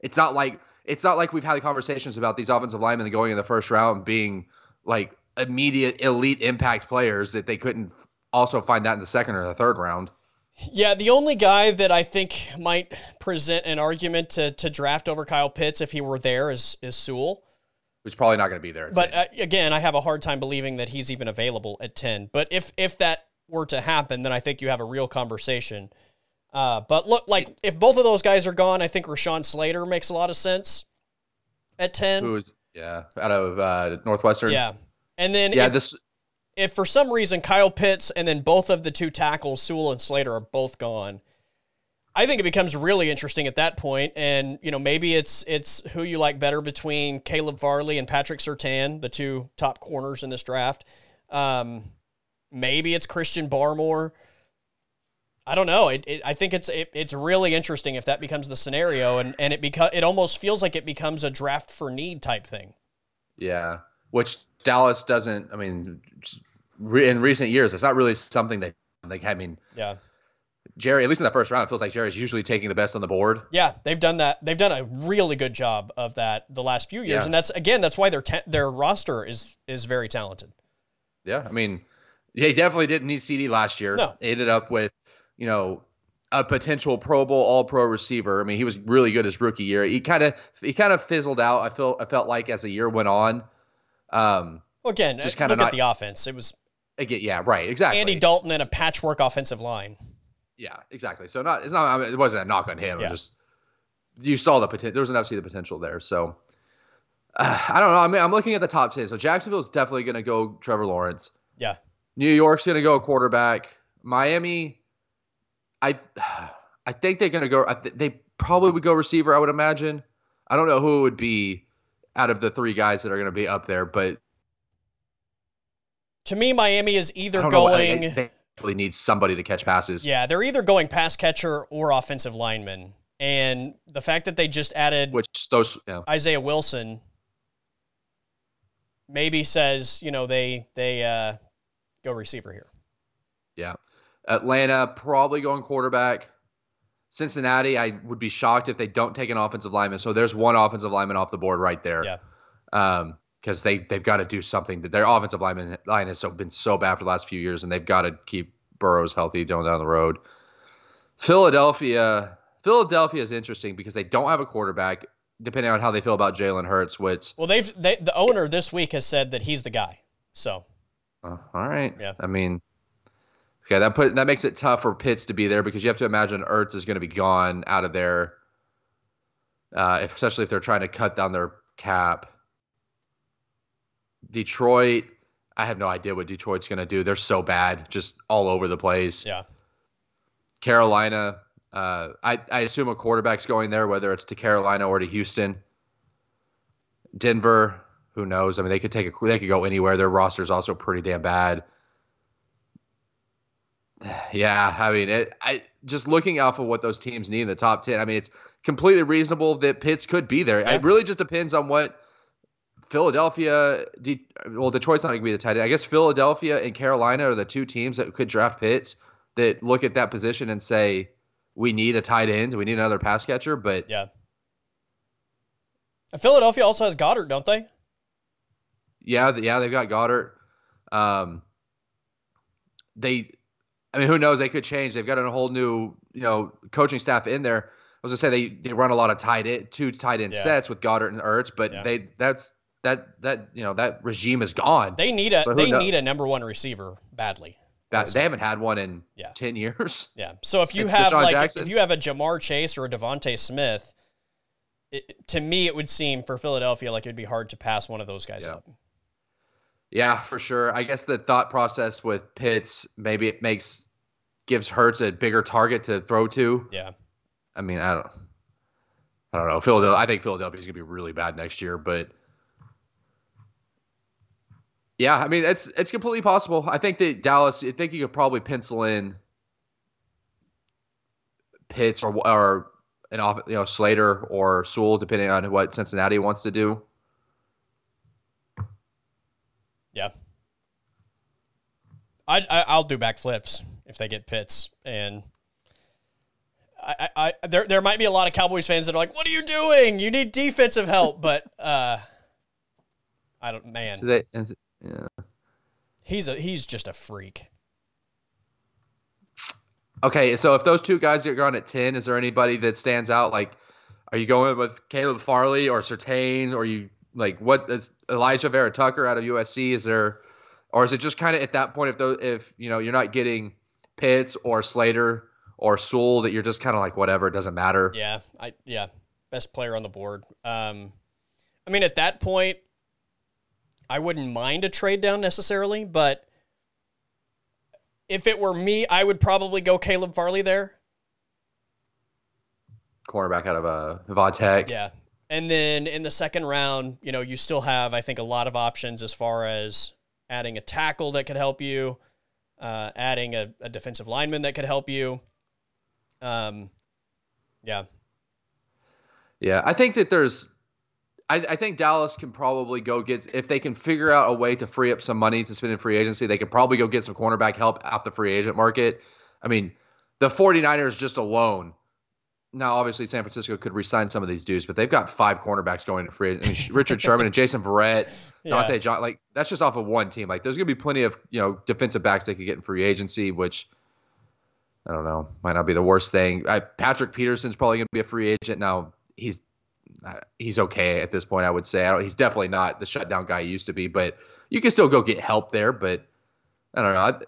It's not like it's not like we've had conversations about these offensive linemen going in the first round being like immediate elite impact players that they couldn't also find that in the second or the third round. Yeah, the only guy that I think might present an argument to, to draft over Kyle Pitts if he were there is is Sewell. Who's probably not going to be there. But uh, again, I have a hard time believing that he's even available at ten. But if if that were to happen, then I think you have a real conversation. Uh, but look, like if both of those guys are gone, I think Rashawn Slater makes a lot of sense at ten. Who is yeah out of uh, Northwestern? Yeah, and then yeah if, this if for some reason Kyle Pitts and then both of the two tackles, Sewell and Slater, are both gone, I think it becomes really interesting at that point. And you know, maybe it's it's who you like better between Caleb Farley and Patrick Surtain, the two top corners in this draft. Um, maybe it's Christian Barmore. I don't know. It, it, I think it's it, it's really interesting if that becomes the scenario, and and it beca- it almost feels like it becomes a draft for need type thing. Yeah, which Dallas doesn't. I mean, in recent years, it's not really something they've Like I mean, Yeah. Jerry, at least in the first round, it feels like Jerry's usually taking the best on the board. Yeah, they've done that. They've done a really good job of that the last few years, Yeah. and that's again that's why their ta- their roster is is very talented. Yeah, I mean, he definitely didn't need CeeDee last year. No. ended up with you know a potential Pro Bowl All Pro receiver. I mean, he was really good his rookie year. He kind of he kind of fizzled out. I feel I felt like as the year went on. Um, Well, again, Just uh, kinda look at the offense. It was again, yeah, right, exactly. Andy Dalton and a patchwork offensive line. Yeah, exactly. So not it's not I mean, it wasn't a knock on him. Yeah. just you saw the potential. There was enough to see the potential there. So uh, I don't know. I mean, I'm looking at the top ten. So Jacksonville's definitely going to go Trevor Lawrence. Yeah. New York's going to go quarterback. Miami, I I think they're going to go. I th- they probably would go receiver. I would imagine. I don't know who it would be out of the three guys that are going to be up there, but To me, Miami is either know. Going. I, they really need somebody to catch passes. yeah, they're either going pass catcher or offensive lineman, and the fact that they just added Which those, know, Isaiah Wilson maybe says you know they they uh, go receiver here. Yeah. Atlanta probably going quarterback. Cincinnati, I would be shocked if they don't take an offensive lineman. So there's one offensive lineman off the board right there. Yeah. Um, because they they've got to do something. Their offensive lineman line has been so bad for the last few years, and they've got to keep Burrows healthy going down the road. Philadelphia, Philadelphia is interesting because they don't have a quarterback. Depending on how they feel about Jalen Hurts, which Well, they've they, the owner this week has said that he's the guy. So Uh, all right. Yeah. I mean, okay, that put that makes it tough for Pitts to be there because you have to imagine Ertz is going to be gone out of there, uh, especially if they're trying to cut down their cap. Detroit, I have no idea what Detroit's going to do. They're so bad, just all over the place. yeah, Carolina, uh, I, I assume a quarterback's going there, whether it's to Carolina or to Houston. Denver, who knows? I mean, they could take a they could go anywhere. Their roster's also pretty damn bad. Yeah, I mean, it, I just looking off of what those teams need in the top ten. I mean, it's completely reasonable that Pitts could be there. Yeah. It really just depends on what Philadelphia. De, well, Detroit's not going to be the tight end. I guess Philadelphia and Carolina are the two teams that could draft Pitts that look at that position and say, we need a tight end, we need another pass catcher. But yeah. Philadelphia also has Goedert, don't they? yeah, yeah, they've got Goedert. Um, they, I mean, who knows? They could change. They've got a whole new, you know, coaching staff in there. I was gonna say they, they run a lot of tight end, two tight end Yeah. sets with Goedert and Ertz, but Yeah. they that's that that you know that regime is gone. They need a So they knows? need a number one receiver badly. That, they haven't had one in Yeah. ten years. Yeah. So if you have Deshaun like Jackson? if you have a Ja'Marr Chase or a DeVonta Smith, it, to me it would seem for Philadelphia like it'd be hard to pass one of those guys Yeah. up. Yeah, for sure. I guess the thought process with Pitts maybe it makes gives Hurts a bigger target to throw to. Yeah. I mean, I don't, I don't know. Philadelphia. I think Philadelphia's gonna be really bad next year, but yeah, I mean, it's it's completely possible. I think that Dallas. I think you could probably pencil in Pitts or or an off, you know, Slater or Sewell, depending on what Cincinnati wants to do. Yeah. I, I I'll do backflips if they get Pitts and. I, I, I there there might be a lot of Cowboys fans that are like, "What are you doing? You need defensive help." But uh, I don't. Man, So they, yeah. he's a he's just a freak. Okay, so if those two guys get gone at ten, is there anybody that stands out? Like, are you going with Caleb Farley or Surtain, or you like what is Alijah Vera-Tucker out of USC? Is there, or is it just kind of at that point if those if you know you're not getting Pitts or Slater or Sewell that you're just kind of like whatever, it doesn't matter. Yeah, I yeah, best player on the board. Um, I mean, at that point, I wouldn't mind a trade down necessarily, but if it were me, I would probably go Caleb Farley there. Cornerback out of uh, Vodtech. Yeah, and then in the second round, you know, you still have I think a lot of options as far as adding a tackle that could help you, uh, adding a, a defensive lineman that could help you. Um, yeah, Yeah, I think that there's I, I, think Dallas can probably go get if they can figure out a way to free up some money to spend in free agency, they could probably go get some cornerback help out the free agent market. I mean, the 49ers just alone. Now, obviously, San Francisco could resign some of these dudes, but they've got five cornerbacks going to free. I mean, Richard Sherman and Jason Verrett, Dante yeah. John, like that's just off of one team. Like, there's gonna be plenty of you know defensive backs they could get in free agency, which I don't know, might not be the worst thing. I, Patrick Peterson's probably gonna be a free agent now. He's Uh, he's okay at this point. I would say he's definitely not the shutdown guy he used to be, but you can still go get help there. But I don't know. I,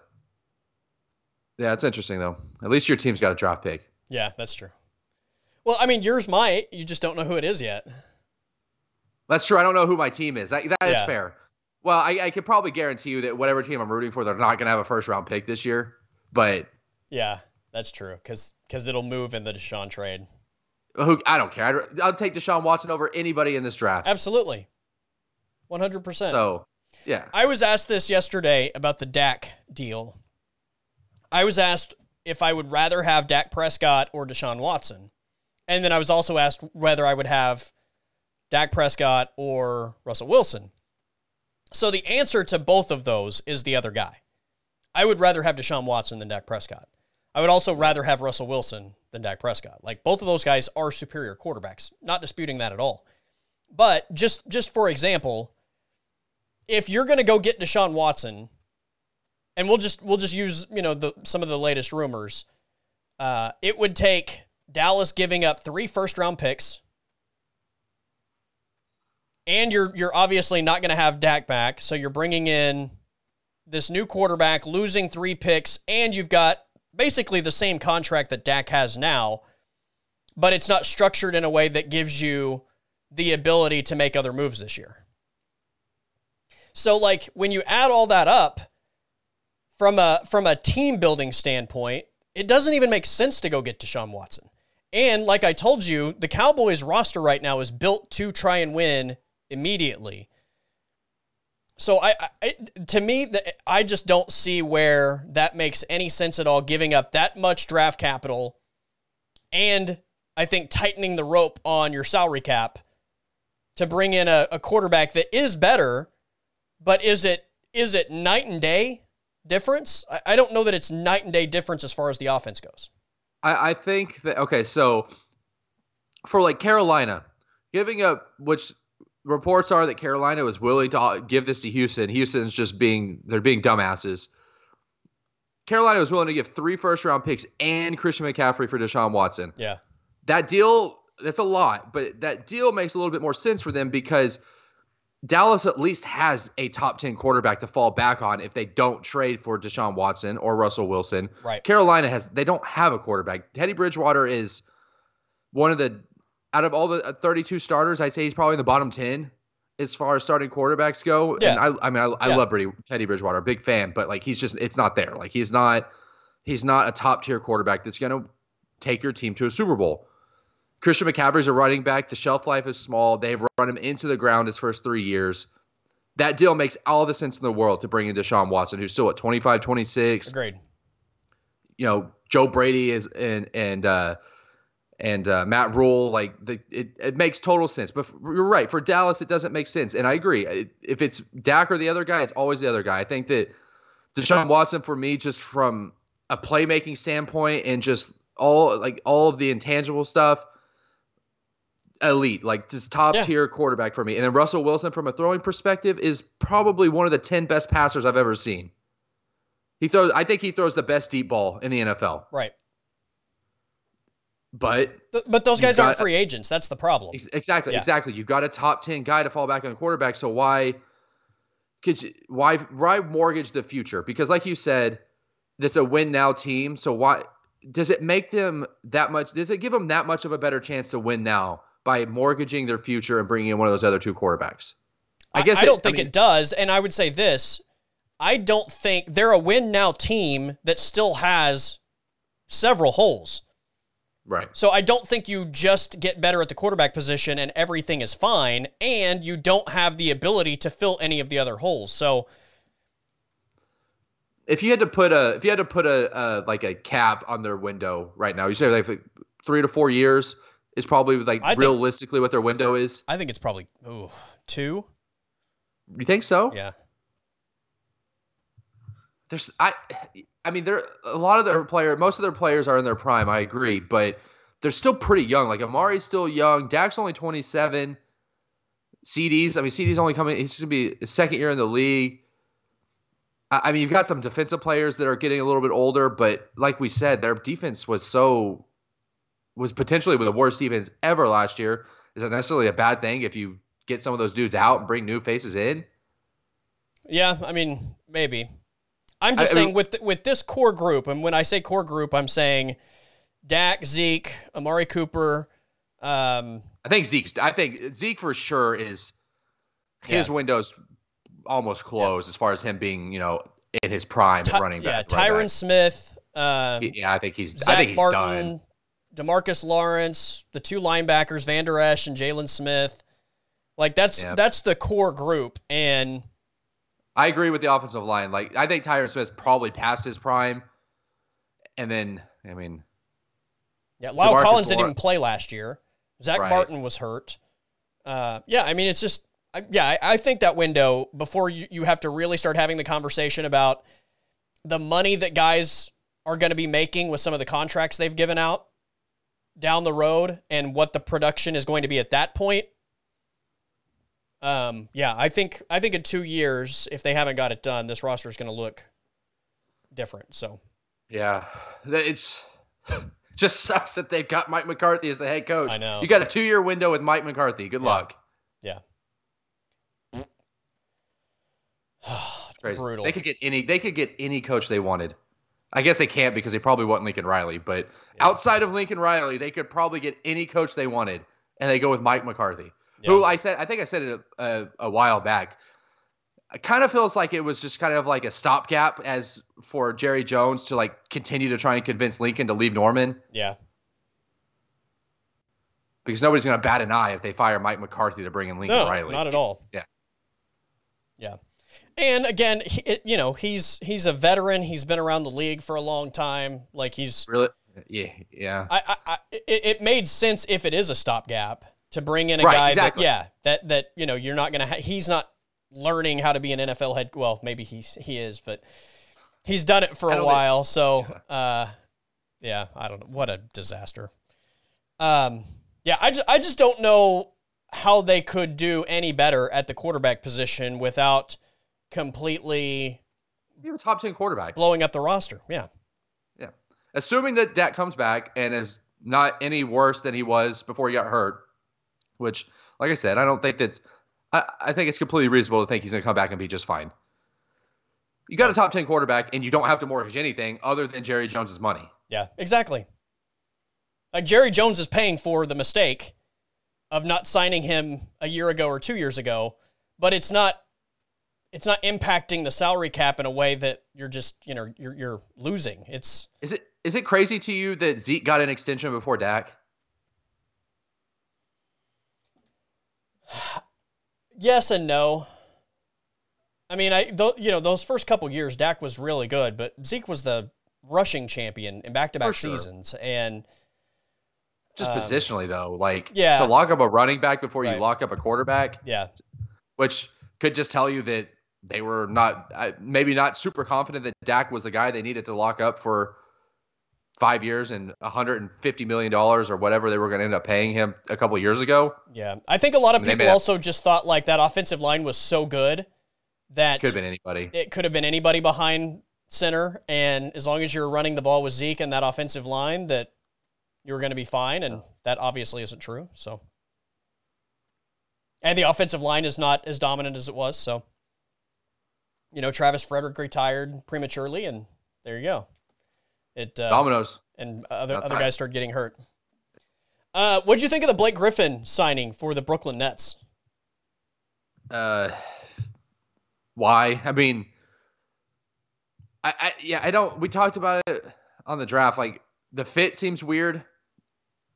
yeah, it's interesting though. At least your team's got a draft pick. Yeah, that's true. Well, I mean, yours might. You just don't know who it is yet. That's true. I don't know who my team is. That, that yeah. is fair. Well, I, I could probably guarantee you that whatever team I'm rooting for, they're not going to have a first round pick this year. But yeah, that's true because because it'll move in the Deshaun trade. Who I don't care. I'd, I'll take Deshaun Watson over anybody in this draft. Absolutely, one hundred percent. So yeah, I was asked this yesterday about the Dak deal. I was asked if I would rather have Dak Prescott or Deshaun Watson, and then I was also asked whether I would have Dak Prescott or Russell Wilson. So the answer to both of those is the other guy. I would rather have Deshaun Watson than Dak Prescott. I would also rather have Russell Wilson than Dak Prescott. Like both of those guys are superior quarterbacks. Not disputing that at all. But just just for example, if you're going to go get Deshaun Watson, and we'll just we'll just use you know the some of the latest rumors, uh, it would take Dallas giving up three first round picks, and you're you're obviously not going to have Dak back, so you're bringing in this new quarterback, losing three picks, and you've got basically the same contract that Dak has now, but it's not structured in a way that gives you the ability to make other moves this year. So like when you add all that up from a from a team building standpoint, it doesn't even make sense to go get Deshaun Watson. And like I told you, the Cowboys roster right now is built to try and win immediately. So I, I to me, the, I just don't see where that makes any sense at all. Giving up that much draft capital, and I think tightening the rope on your salary cap to bring in a, a quarterback that is better, but is it is it night and day difference? I, I don't know that it's night and day difference as far as the offense goes. I, I think that okay, so for like Carolina, giving up which reports are that Carolina was willing to uh, give this to Houston. Houston's just being they're being dumbasses. Carolina was willing to give three first round picks and Christian McCaffrey for Deshaun Watson. Yeah. That deal, that's a lot, but that deal makes a little bit more sense for them because Dallas at least has a top 10 quarterback to fall back on if they don't trade for Deshaun Watson or Russell Wilson. Right. Carolina has they don't have a quarterback. Teddy Bridgewater is one of the out of all the uh, 32 starters, I'd say he's probably in the bottom 10 as far as starting quarterbacks go. Yeah. And I, I mean, I, I yeah. love Teddy Bridgewater, big fan, but like he's just, it's not there. Like he's not, he's not a top tier quarterback that's going to take your team to a Super Bowl. Christian McCaffrey's a running back. The shelf life is small. They've run him into the ground his first three years. That deal makes all the sense in the world to bring in Deshaun Watson, who's still at 25, 26. Agreed. You know, Joe Brady is and and uh, and uh, Matt Rhule, like the, it, it makes total sense. But you're right for Dallas, it doesn't make sense, and I agree. If it's Dak or the other guy, it's always the other guy. I think that Deshaun Watson, for me, just from a playmaking standpoint and just all like all of the intangible stuff, elite, like just top yeah. tier quarterback for me. And then Russell Wilson, from a throwing perspective, is probably one of the ten best passers I've ever seen. He throws. I think he throws the best deep ball in the NFL. Right. But but those guys got, aren't free agents. That's the problem. Exactly, yeah. exactly. You've got a top ten guy to fall back on quarterback. So why, could you, why why mortgage the future? Because like you said, that's a win now team. So why does it make them that much? Does it give them that much of a better chance to win now by mortgaging their future and bringing in one of those other two quarterbacks? I guess I, I don't it, think I mean, it does. And I would say this: I don't think they're a win now team that still has several holes. Right. So I don't think you just get better at the quarterback position and everything is fine, and you don't have the ability to fill any of the other holes. So if you had to put a if you had to put a, a like a cap on their window right now, you say like three to four years, is probably like I think- realistically what their window is. I think it's probably ooh, two. You think so? Yeah. There's I I mean there a lot of their player most of their players are in their prime, I agree, but they're still pretty young. Like Amari's still young, Dak's only 27. CeeDee's, I mean CeeDee's only coming he's going to be his second year in the league. I, I mean you've got some defensive players that are getting a little bit older, but like we said, their defense was so was potentially the worst defense ever last year. Is that necessarily a bad thing if you get some of those dudes out and bring new faces in? Yeah, I mean, maybe. I'm just I- I saying mean- with with this core group, and when I say core group, I'm saying Dak, Zeke, Amari Cooper. Um, I think Zeke's. I think Zeke for sure is his Yeah. window's almost closed as far as him being, you know, in his prime Ty- running back. running Tyron. Smith, um, Yeah, I think he's. Zach I think he's Martin, done. Demarcus Lawrence, the two linebackers, Vander Esch and Jaylon Smith. Like that's Yeah. that's the core group, and I agree with the offensive line. Like I think Tyron Smith's probably past his prime, and then I mean, yeah, La'el DeMarcus Collins didn't even play last year. Zach Right. Martin was hurt. Uh, yeah, I mean it's just I, yeah, I, I think that window before you you have to really start having the conversation about the money that guys are going to be making with some of the contracts they've given out down the road and what the production is going to be at that point. Um, yeah, I think I think in two years, if they haven't got it done, this roster is going to look different. So yeah, it's just sucks that they've got Mike McCarthy as the head coach. I know. You got a two-year window with Mike McCarthy. Good Yeah. luck. yeah, Crazy. brutal. They could get any. They could get any coach they wanted. I guess they can't because they probably want Lincoln Riley. But Yeah. outside of Lincoln Riley, they could probably get any coach they wanted, and they go with Mike McCarthy, who I said. I think I said it a, a, a while back. It kind of feels like it was just kind of like a stopgap as for Jerry Jones to like continue to try and convince Lincoln to leave Norman yeah, because nobody's going to bat an eye if they fire Mike McCarthy to bring in Lincoln no, Riley. not at all. Yeah. yeah. And again, he, it, you know, he's he's a veteran. He's been around the league for a long time. Like he's, Really? Yeah. Yeah. I, I, I it, it made sense if it is a stopgap to bring in a Right, guy exactly. that, yeah, that that you know, you're not gonna. Ha- he's not learning how to be an NFL head. Well, maybe he's he is, but he's done it for a don't think- while. So, uh, yeah, I don't know. What a disaster. Um, yeah, I just I just don't know how they could do any better at the quarterback position without completely You have a top ten quarterback. blowing up the roster. Yeah yeah. assuming that Dak comes back and is not any worse than he was before he got hurt, which, like I said, I don't think that's. I, I think it's completely reasonable to think he's going to come back and be just fine. You got a top ten quarterback, and you don't have to mortgage anything other than Jerry Jones's money. Yeah, exactly. Like Jerry Jones is paying for the mistake of not signing him a year ago or two years ago, but it's not it's not impacting the salary cap in a way that you're just you know you're you're losing. It's Is it is it crazy to you that Zeke got an extension before Dak? yes and no. I mean, I th- you know those first couple years, Dak was really good, but Zeke was the rushing champion in back to back sure. seasons, and Just Um, positionally though, like yeah. to lock up a running back before Right. you lock up a quarterback, yeah, which could just tell you that they were not uh, maybe not super confident that Dak was the guy they needed to lock up for five years and 150 million dollars or whatever they were going to end up paying him a couple years ago. yeah. I think a lot of I mean, people may have- also just thought like that offensive line was so good that Could have been anybody. it could have been anybody behind center, and as long as you're running the ball with Zeke and that offensive line, that you were going to be fine, and that obviously isn't true. So, and the offensive line is not as dominant as it was. So, you know, Travis Frederick retired prematurely, and there you go. It uh, Dominoes. and other other guys started getting hurt. Uh, what'd you think of the Blake Griffin signing for the Brooklyn Nets? Uh, why? I mean, I, I yeah, I don't. We talked about it on the draft. Like the fit seems weird.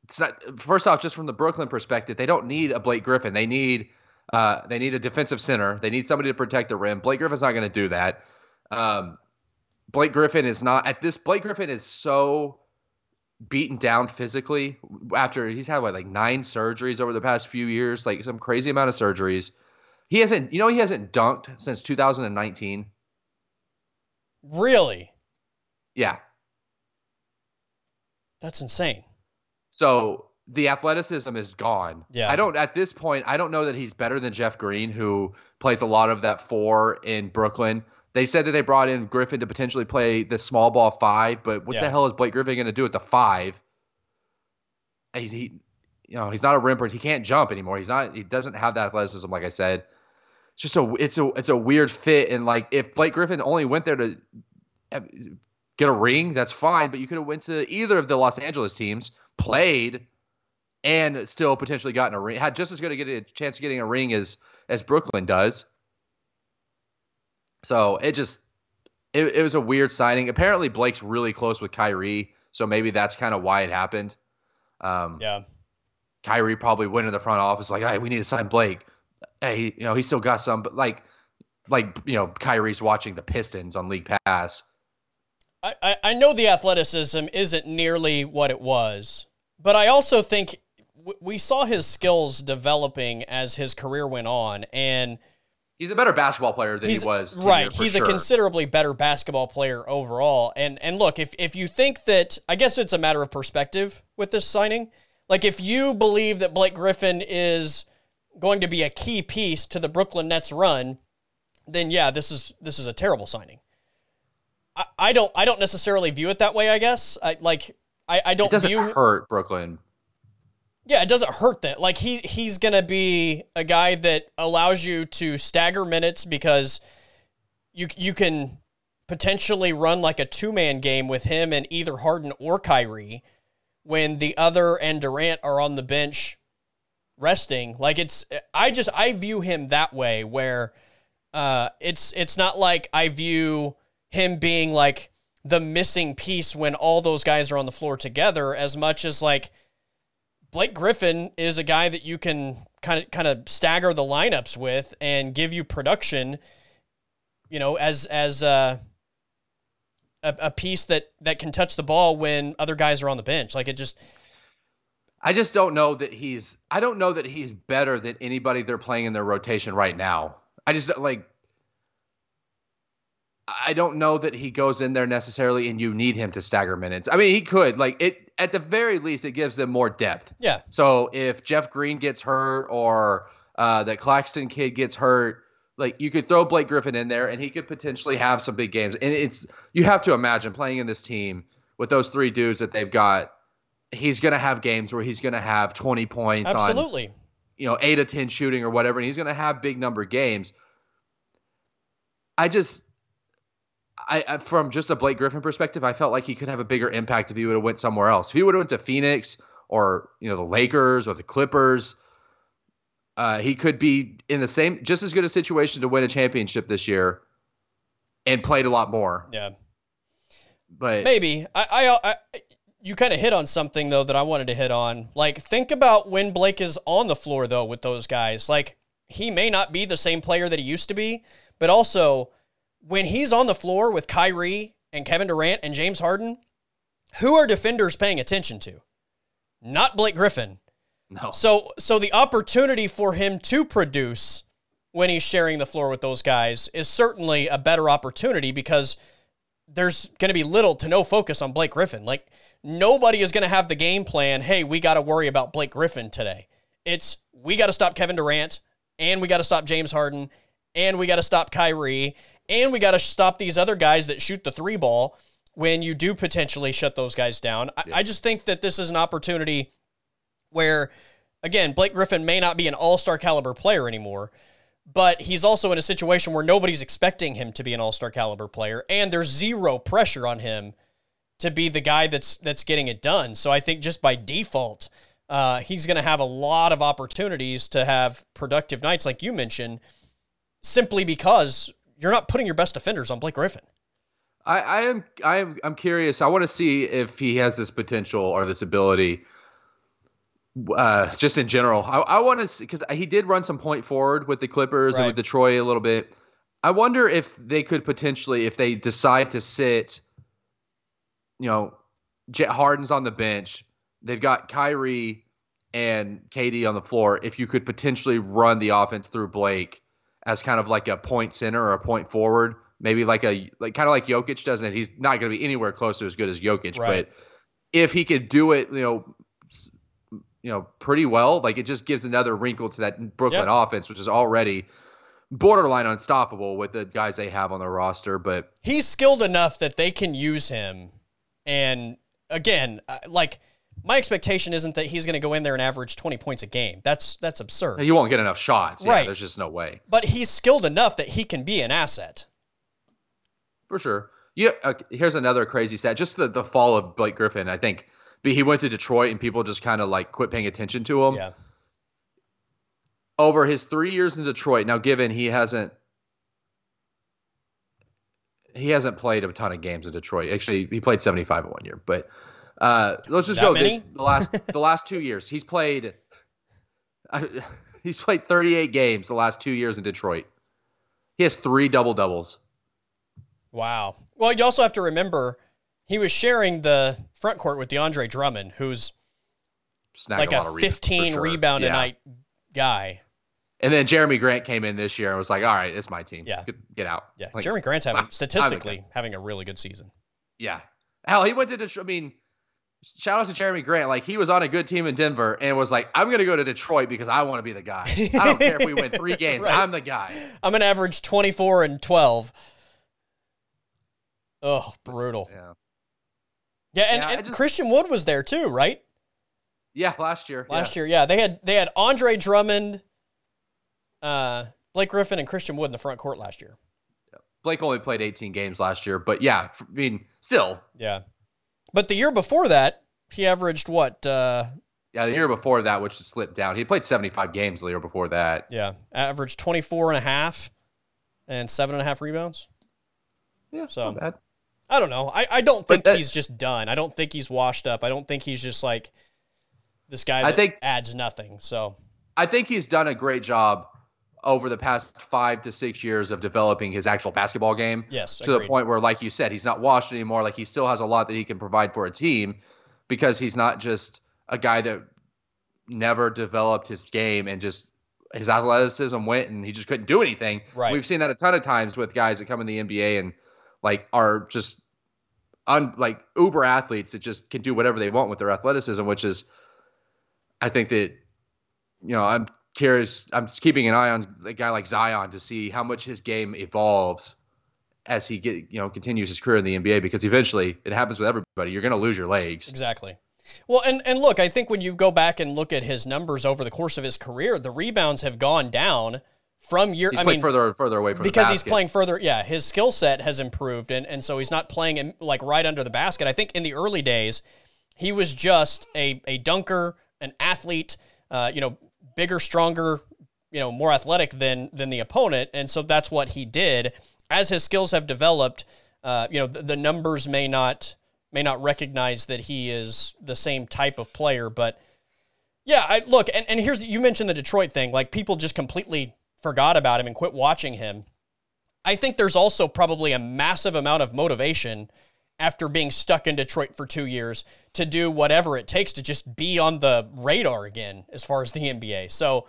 It's not. First off, just from the Brooklyn perspective, they don't need a Blake Griffin. They need uh, they need a defensive center. They need somebody to protect the rim. Blake Griffin's not going to do that. Um, Blake Griffin is not at this. Blake Griffin is so beaten down physically after he's had what like nine surgeries over the past few years, like some crazy amount of surgeries. He hasn't, you know, he hasn't dunked since 2019. Really? Yeah. That's insane. So the athleticism is gone. Yeah. I don't at this point, I don't know that he's better than Jeff Green, who plays a lot of that four in Brooklyn. They said that they brought in Griffin to potentially play the small ball five, but what Yeah. the hell is Blake Griffin going to do at the five? He's he, you know, he's not a rimper. He can't jump anymore. He's not. He doesn't have that athleticism, like I said. It's just a it's a it's a weird fit. And like if Blake Griffin only went there to eh, get a ring, that's fine. But you could have went to either of the Los Angeles teams, played, and still potentially gotten a ring. Had just as good a get a chance of getting a ring as as Brooklyn does. So it just it, it was a weird signing. Apparently Blake's really close with Kyrie, so maybe that's kind of why it happened. Um, Yeah. Kyrie probably went in the front office like, "Hey, we need to sign Blake." Hey, you know, he still got some, but like, like you know, Kyrie's watching the Pistons on League Pass. I, I, I know the athleticism isn't nearly what it was, but I also think w- we saw his skills developing as his career went on, and He's a better basketball player than he's he was. right. He's sure. a considerably better basketball player overall. And and look, if if you think that, I guess it's a matter of perspective with this signing. Like if you believe that Blake Griffin is going to be a key piece to the Brooklyn Nets run, then yeah, this is this is a terrible signing. I, I don't I don't necessarily view it that way. I guess I like I, I don't It doesn't view hurt Brooklyn. Yeah, it doesn't hurt that. Like he he's gonna be a guy that allows you to stagger minutes because you you can potentially run like a two man game with him and either Harden or Kyrie when the other and Durant are on the bench resting. Like it's I just I view him that way where uh it's it's not like I view him being like the missing piece when all those guys are on the floor together as much as like Blake Griffin is a guy that you can kind of kind of stagger the lineups with and give you production, you know, as as uh, a a piece that that can touch the ball when other guys are on the bench. Like it just I just don't know that he's. I don't know that he's better than anybody they're playing in their rotation right now. I just like. I don't know that he goes in there necessarily, and you need him to stagger minutes. I mean, he could like it at the very least. It gives them more depth. yeah, So if Jeff Green gets hurt or uh, that Claxton kid gets hurt, like you could throw Blake Griffin in there and he could potentially have some big games. And it's you have to imagine playing in this team with those three dudes that they've got. He's gonna have games where he's gonna have 20 points on absolutely. you know eight to ten shooting or whatever, and he's gonna have big number games. I just. I, I from just a Blake Griffin perspective, I felt like he could have a bigger impact if he would have went somewhere else. If he would have went to Phoenix or you know the Lakers or the Clippers, uh, he could be in the same just as good a situation to win a championship this year, and played a lot more. Yeah, But maybe I I, I you kind of hit on something though that I wanted to hit on. Like think about when Blake is on the floor though with those guys. Like he may not be the same player that he used to be, but also when he's on the floor with Kyrie and Kevin Durant and James Harden, who are defenders paying attention to? Not Blake Griffin. no, So so the opportunity for him to produce when he's sharing the floor with those guys is certainly a better opportunity because there's going to be little to no focus on Blake Griffin. Like nobody is going to have the game plan, "Hey, we got to worry about Blake Griffin today." It's we got to stop Kevin Durant and we got to stop James Harden and we got to stop Kyrie and we got to stop these other guys that shoot the three ball when you do potentially shut those guys down. I, I just think that this is an opportunity where, again, Blake Griffin may not be an all star caliber player anymore, but he's also in a situation where nobody's expecting him to be an all star caliber player, and there's zero pressure on him to be the guy that's that's getting it done. So I think just by default, uh, he's going to have a lot of opportunities to have productive nights, like you mentioned, simply because you're not putting your best defenders on Blake Griffin. I, I am I am I'm curious. I want to see if he has this potential or this ability. Uh, just in general, I, I want to see because he did run some point forward with the Clippers and with Detroit a little bit. I wonder if they could potentially, if they decide to sit, you know, Jet Harden's on the bench. They've got Kyrie and KD on the floor. If you could potentially run the offense through Blake as kind of like a point center or a point forward, maybe like a like kind of like Jokic does, and he's not going to be anywhere close to as good as Jokic, Right. but if he could do it, you know, you know, pretty well, like it just gives another wrinkle to that Brooklyn offense, which is already borderline unstoppable with the guys they have on their roster. But He's skilled enough that they can use him. And again, like my expectation isn't that he's going to go in there and average 20 points a game. That's that's absurd. you won't get enough shots. Yeah, Right. There's just no way. But he's skilled enough that he can be an asset. For sure. Yeah. Uh, here's another crazy stat. Just the, the fall of Blake Griffin. I think but he went to Detroit and people just kind of like quit paying attention to him. Yeah. Over his three years in Detroit, now given he hasn't he hasn't played a ton of games in Detroit. Actually, he played 75 in one year. But uh, let's just That go this, the last the last two years. He's played uh, he's played 38 games the last two years in Detroit. He has three double doubles. Wow. Well, you also have to remember he was sharing the front court with DeAndre Drummond, who's Snagged like a, a of rebounds, 15 sure. rebound a night guy. And then Jerami Grant came in this year and was like, "All right, it's my team. Yeah. get, get out." Yeah. Like, Jerami Grant's having statistically having a really good season. Yeah. Hell, he went to Detroit. I mean, shout out to Jerami Grant. Like he was on a good team in Denver and was like, "I'm gonna go to Detroit because I want to be the guy. I don't care if we win three games. Right. I'm the guy." I'm going to average 24 and 12. Oh, brutal. Yeah. Yeah, and, Yeah, and just- Christian Wood was there too, right? Yeah, last year. Last year, yeah. They had they had Andre Drummond, uh, Blake Griffin, and Christian Wood in the front court last year. Blake only played 18 games last year, but yeah, I mean, still, Yeah. But the year before that, he averaged what? Uh, yeah, the year before that, which slipped down, he played 75 games the year before that. yeah, averaged 24 and a half and seven and a half rebounds. Yeah, So-. I don't know. I, I don't think that- he's just done. I don't think he's washed up. I don't think he's just like this guy I think- adds nothing. So I think he's done a great job over the past five to six years of developing his actual basketball game. yes, to the point where, like you said, he's not washed anymore. Like he still has a lot that he can provide for a team because he's not just a guy that never developed his game and just his athleticism went and he just couldn't do anything. Right. We've seen that a ton of times with guys that come in the NBA and like are just un like uber athletes that just can do whatever they want with their athleticism, which is I think that you know, I'm curious I'm just keeping an eye on a guy like Zion to see how much his game evolves as he get you know continues his career in the NBA because eventually it happens with everybody. You're gonna lose your legs. Exactly. Well, and and look, I think when you go back and look at his numbers over the course of his career, the rebounds have gone down from year. He's I playing mean, further and further away from the basket because he's playing further. Yeah, his skill set has improved, and and so he's not playing in, like right under the basket. I think in the early days, he was just a a dunker, an athlete. Uh, you know, bigger, stronger, you know, more athletic than than the opponent, and so that's what he did. As his skills have developed, uh, you know, the, the numbers may not may not recognize that he is the same type of player, but yeah, I look and, and here's you mentioned the Detroit thing, like people just completely forgot about him and quit watching him. I think there's also probably a massive amount of motivation after being stuck in Detroit for two years to do whatever it takes to just be on the radar again as far as the NBA. So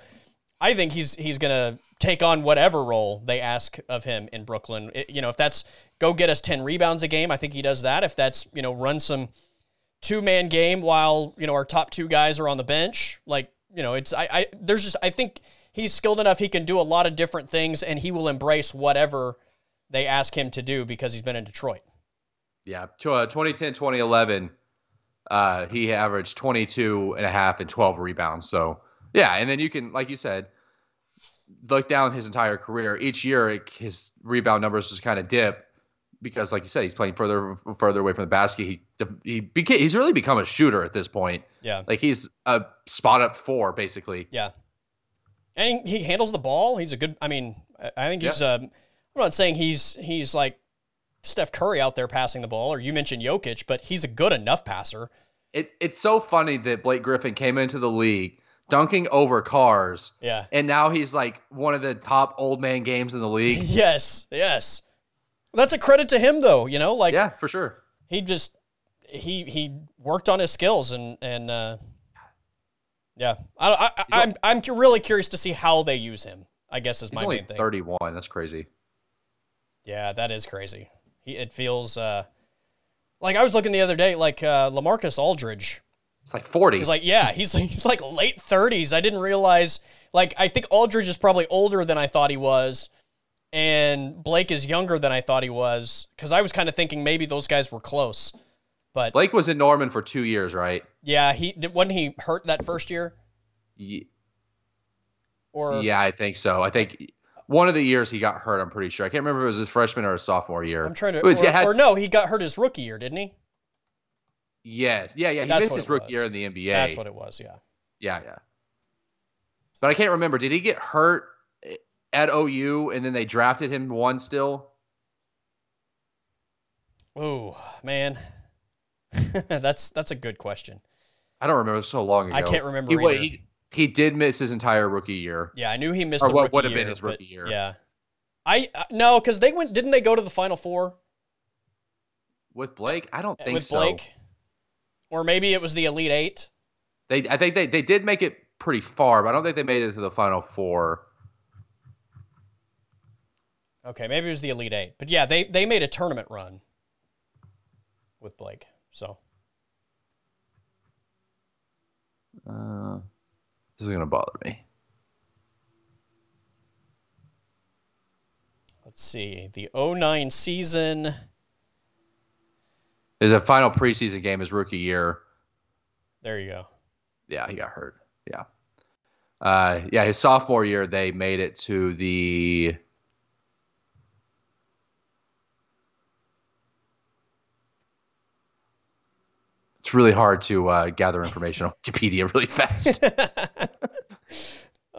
I think he's he's gonna take on whatever role they ask of him in Brooklyn. It- you know, if that's go get us ten rebounds a game, I think he does that. If that's you know run some two man game while you know our top two guys are on the bench, like you know, it's I, I there's just I think he's skilled enough. He can do a lot of different things, and he will embrace whatever they ask him to do because he's been in Detroit. Yeah, to, uh, 2010, 2011, uh, he averaged 22 and a half and 12 rebounds. So, yeah, and then you can, like you said, look down his entire career. Each year, it, his rebound numbers just kind of dip because, like you said, he's playing further further away from the basket. He he became, he's really become a shooter at this point. Yeah, Like he's a spot up four basically. yeah, and he, handles the ball. He's a good. I mean, I- think he's. Um, I'm not saying he's he's like Steph Curry out there passing the ball, or you mentioned Jokic, but he's a good enough passer. It it's so funny that Blake Griffin came into the league dunking over cars. Yeah. And now he's like one of the top old man games in the league. Yes. Yes. That's a credit to him, though. You know, like yeah, for sure. he just he he worked on his skills and and uh, yeah, I, I, I I'm I'm really curious to see how they use him. I guess is He's my only main thing. 31. That's crazy. Yeah, that is crazy. He it feels uh, like I was looking the other day, like uh, Lamarcus Aldridge. It's like 40. He's like, yeah, he's he's like late thirties. I didn't realize. Like, I think Aldridge is probably older than I thought he was, and Blake is younger than I thought he was. Because I was kind of thinking maybe those guys were close, but Blake was in Norman for two years, right? yeah, he wasn't he hurt that first year, Ye- or Yeah, I think so. I think one of the years he got hurt. I'm pretty sure. I can't remember if it was his freshman or his sophomore year. I'm trying to, was- or, had- or no, he got hurt his rookie year, didn't he? Yes, yeah, yeah. He That's missed his rookie was. year in the NBA. That's what it was. Yeah. Yeah, yeah. But I can't remember. Did he get hurt at OU and then they drafted him one still? Oh man, that's that's a good question. I don't remember. It was so long ago. I can't remember He, he, he did miss his entire rookie year. Yeah, I knew he missed Or what would have been his rookie year. Yeah, I uh, no, because they went. Didn't they go to the Final Four With Blake, I don't think with so. Blake? Or maybe it was the Elite Eight. They, I think they, they did make it pretty far, but I don't think they made it to the final four. Okay, maybe it was the Elite Eight. But yeah, they they made a tournament run with Blake. So Uh, this is gonna bother me. let's see. The 09 season. is a final preseason game his rookie year. There you go. Yeah, he got hurt. Yeah. Uh, yeah, his sophomore year they made it to the It's really hard to uh, gather information on Wikipedia really fast.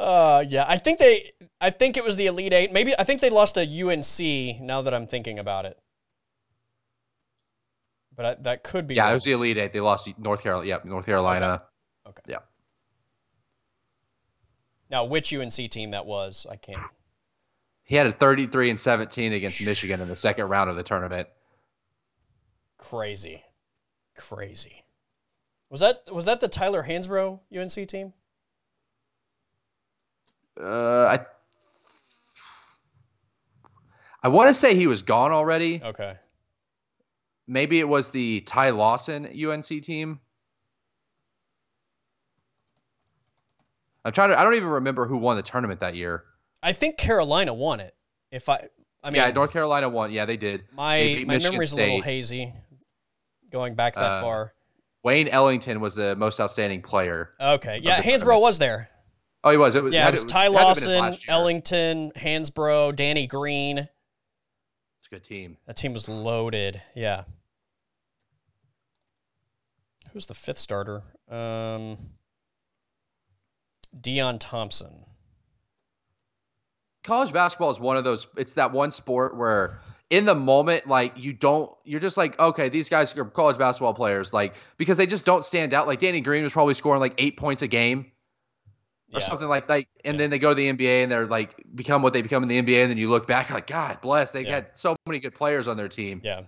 Uh, yeah, I think they. I think it was the Elite Eight. Maybe I think they lost to UNC. Now that I'm thinking about it, but I, that could be. yeah, wrong. it was the Elite Eight. They lost North Carolina. Yep, North Carolina. Okay. Yeah. Now, which UNC team that was, I can't. He had a 33 and 17 against Michigan in the second round of the tournament. Crazy, crazy. Was that was that the Tyler Hansbrough UNC team? Uh, I I want to say he was gone already. Okay. Maybe it was the Ty Lawson UNC team. I'm trying to. I don't even remember who won the tournament that year. I think Carolina won it. If I, I mean, yeah, North Carolina won. Yeah, they did. my they my Michigan memory's a little hazy, going back that Uh, far. Wayne Ellington was the most outstanding player. Okay, yeah, tournament. was there. Oh, he was. It was. Yeah, it was Ty had to have been his Lawson. Ellington, Hansbrough, Danny Green. It's a good team. That team was loaded. Yeah. Who's the fifth starter? Um, Deon Thompson. college basketball is one of those it's that one sport where in the moment like you don't you're just like okay these guys are college basketball players like because they just don't stand out like danny green was probably scoring like eight points a game or Yeah. something like that and Yeah. then they go to the nba and they're like become what they become in the nba and then you look back like god bless they Yeah. had so many good players on their team Yeah.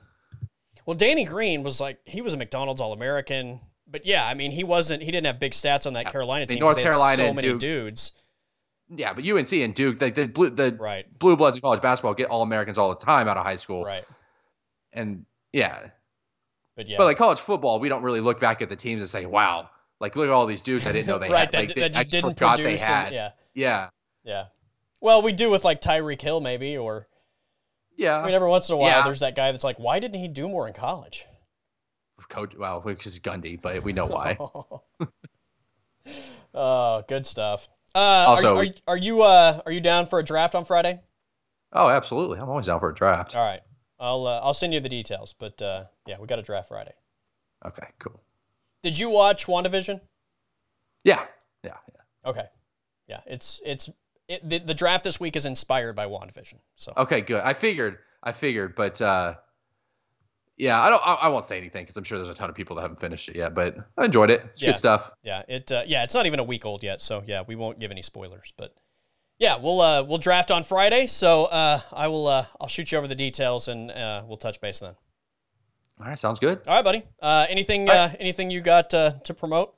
Well, Danny Green was like he was a McDonald's All American, but yeah, I mean he wasn't. He didn't have big stats on that. Carolina mean, team. 'cause North they had Carolina so many Duke- dudes. yeah but unc and duke like the blue the Right. blue bloods in college basketball get all americans all the time out of high school Right. and yeah But yeah. But like college football, we don't really look back at the teams and say, "Wow, like look at all these dudes I didn't know they right. had." That, Like, they- that I just didn't forgot produce. they and- had. yeah. yeah, Yeah. Well, we do with like Tyreek Hill, maybe, or yeah. I mean, every once in a while, Yeah. there's that guy that's like, why didn't he do more in college? Coach, well, which is Gundy, but we know why. oh, good stuff. Uh, Also- are, are, are you uh, are you down for a draft on Friday? oh, absolutely. I'm always down for a draft. All right, I'll uh, I'll send you the details. But uh, yeah, we got a draft Friday. Okay, cool. Did you watch WandaVision? Yeah, yeah, yeah. Okay, yeah, it's it's it, the, the draft this week is inspired by WandaVision. So Okay, good. I figured, I figured, but uh, yeah, I don't. I, I won't say anything because I'm sure there's a ton of people that haven't finished it yet. But I enjoyed it. It's Yeah. good stuff. yeah, it uh, yeah, it's not even a week old yet. So yeah, we won't give any spoilers. But yeah, we'll uh, we'll draft on Friday. So uh, I will uh, I'll shoot you over the details and uh, we'll touch base then. All right, sounds good. All right, buddy. Uh, anything uh, anything you got uh, to promote?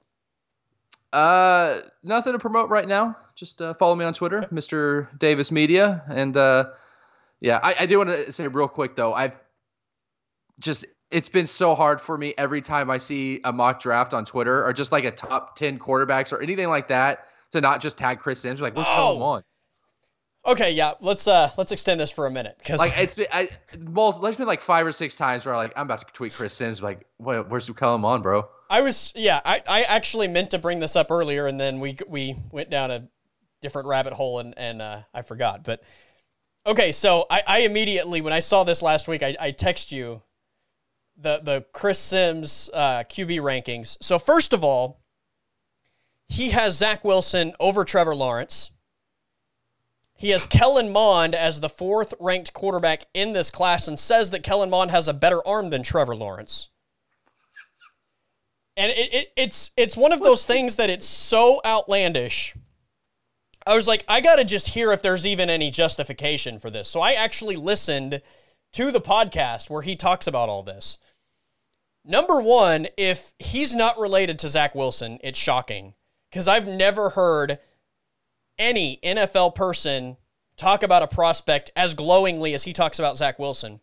Uh, nothing to promote right now. Just uh, follow me on Twitter, okay. Mr. Davis Media, and uh, yeah, I, I do want to say real quick though, I've just it's been so hard for me every time I see a mock draft on Twitter or just like a top ten quarterbacks or anything like that to not just tag Chris Simms. Like, what's oh. going on? Okay, yeah, let's uh let's extend this for a minute because like it's been I well, there's been like five or six times where I'm like I'm about to tweet Chris Simms like, what, where's Kellen Mond, bro? I was yeah, I, I actually meant to bring this up earlier and then we we went down a different rabbit hole and and uh, I forgot. But okay, so I, I immediately when I saw this last week, I, I text you the the Chris Simms uh, QB rankings. So first of all, he has Zach Wilson over Trevor Lawrence. He has Kellen Mond as the fourth ranked quarterback in this class and says that Kellen Mond has a better arm than Trevor Lawrence. And it, it, it's it's one of those things that it's so outlandish. I was like, I gotta just hear if there's even any justification for this. So I actually listened to the podcast where he talks about all this. Number one, if he's not related to Zach Wilson, it's shocking because I've never heard any NFL person talk about a prospect as glowingly as he talks about Zach Wilson.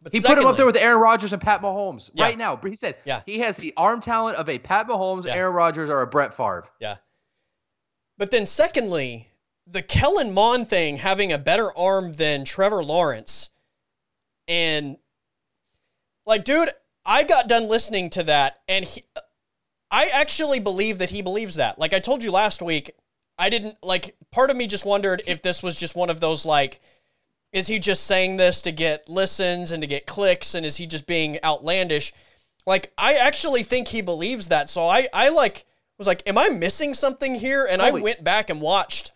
But he secondly, put him up there with Aaron Rodgers and Pat Mahomes yeah. right now. He said yeah. he has the arm talent of a Pat Mahomes, yeah. Aaron Rodgers, or a Brett Favre. Yeah. But then, secondly, the Kellen Mond thing having a better arm than Trevor Lawrence. And, like, dude, I got done listening to that, and he, I actually believe that he believes that. Like I told you last week, I didn't like part of me just wondered if this was just one of those like is he just saying this to get listens and to get clicks and is he just being outlandish? Like I actually think he believes that. So I I like was like am I missing something here? And Holy. I went back and watched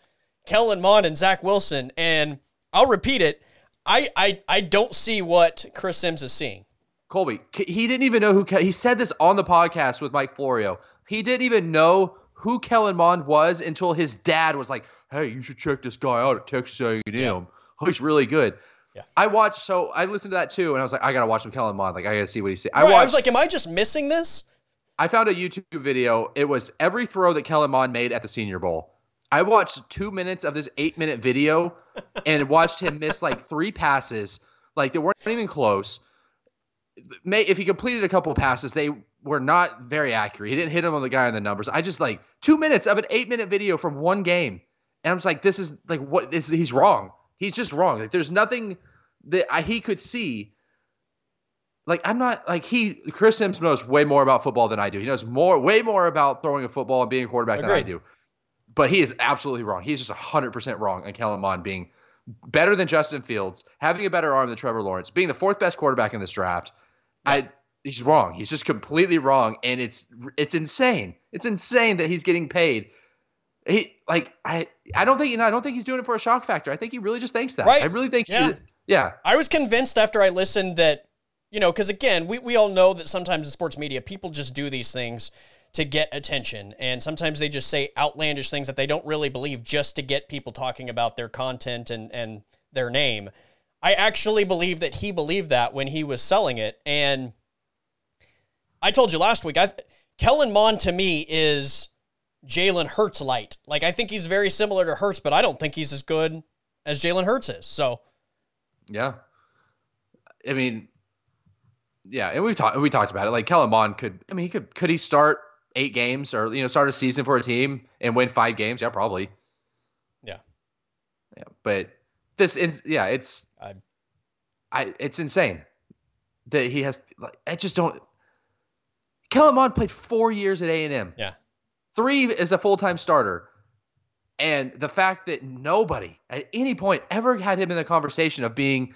Kellen Mond and Zach Wilson and I'll repeat it. I I I don't see what Chris Simms is seeing. Colby, he didn't even know who he said this on the podcast with Mike Florio. He didn't even know who Kellen Mond was until his dad was like, "Hey, you should check this guy out at Texas A&M. Yeah. Oh, he's really good." Yeah. I watched, so I listened to that too, and I was like, I gotta watch some Kellen Mond. Like, I gotta see what he's saying. I, watched, I was like, am I just missing this? I found a YouTube video. It was every throw that Kellen Mond made at the Senior Bowl. I watched two minutes of this eight minute video and watched him miss like three passes, like they weren't even close. May if he completed a couple passes, they were not very accurate. He didn't hit him on the guy on the numbers. I just like two minutes of an eight minute video from one game, and I'm just like, this is like what is he's wrong. He's just wrong. Like there's nothing that I, he could see. Like I'm not like he Chris Simms knows way more about football than I do. He knows more way more about throwing a football and being a quarterback Agreed. than I do. But he is absolutely wrong. He's just 100% wrong on Kellen Mond being better than Justin Fields, having a better arm than Trevor Lawrence, being the fourth best quarterback in this draft. I he's wrong. He's just completely wrong, and it's it's insane. It's insane that he's getting paid. He like I I don't think you know I don't think he's doing it for a shock factor. I think he really just thinks that. Right. I really think yeah. He, yeah. I was convinced after I listened that you know because again we we all know that sometimes in sports media people just do these things to get attention and sometimes they just say outlandish things that they don't really believe just to get people talking about their content and and their name. I actually believe that he believed that when he was selling it and I told you last week, I Kellen Mond to me is Jalen Hurts light. Like I think he's very similar to Hurts, but I don't think he's as good as Jalen Hurts is. So, yeah, I mean, yeah, and we've talked we talked about it. Like Kellen Mond could, I mean, he could could he start eight games or you know start a season for a team and win five games? Yeah, probably. Yeah, yeah, but this, yeah, it's I, I it's insane that he has. Like, I just don't. Kellen Mond played four years at A and M. Yeah, three as a full time starter, and the fact that nobody at any point ever had him in the conversation of being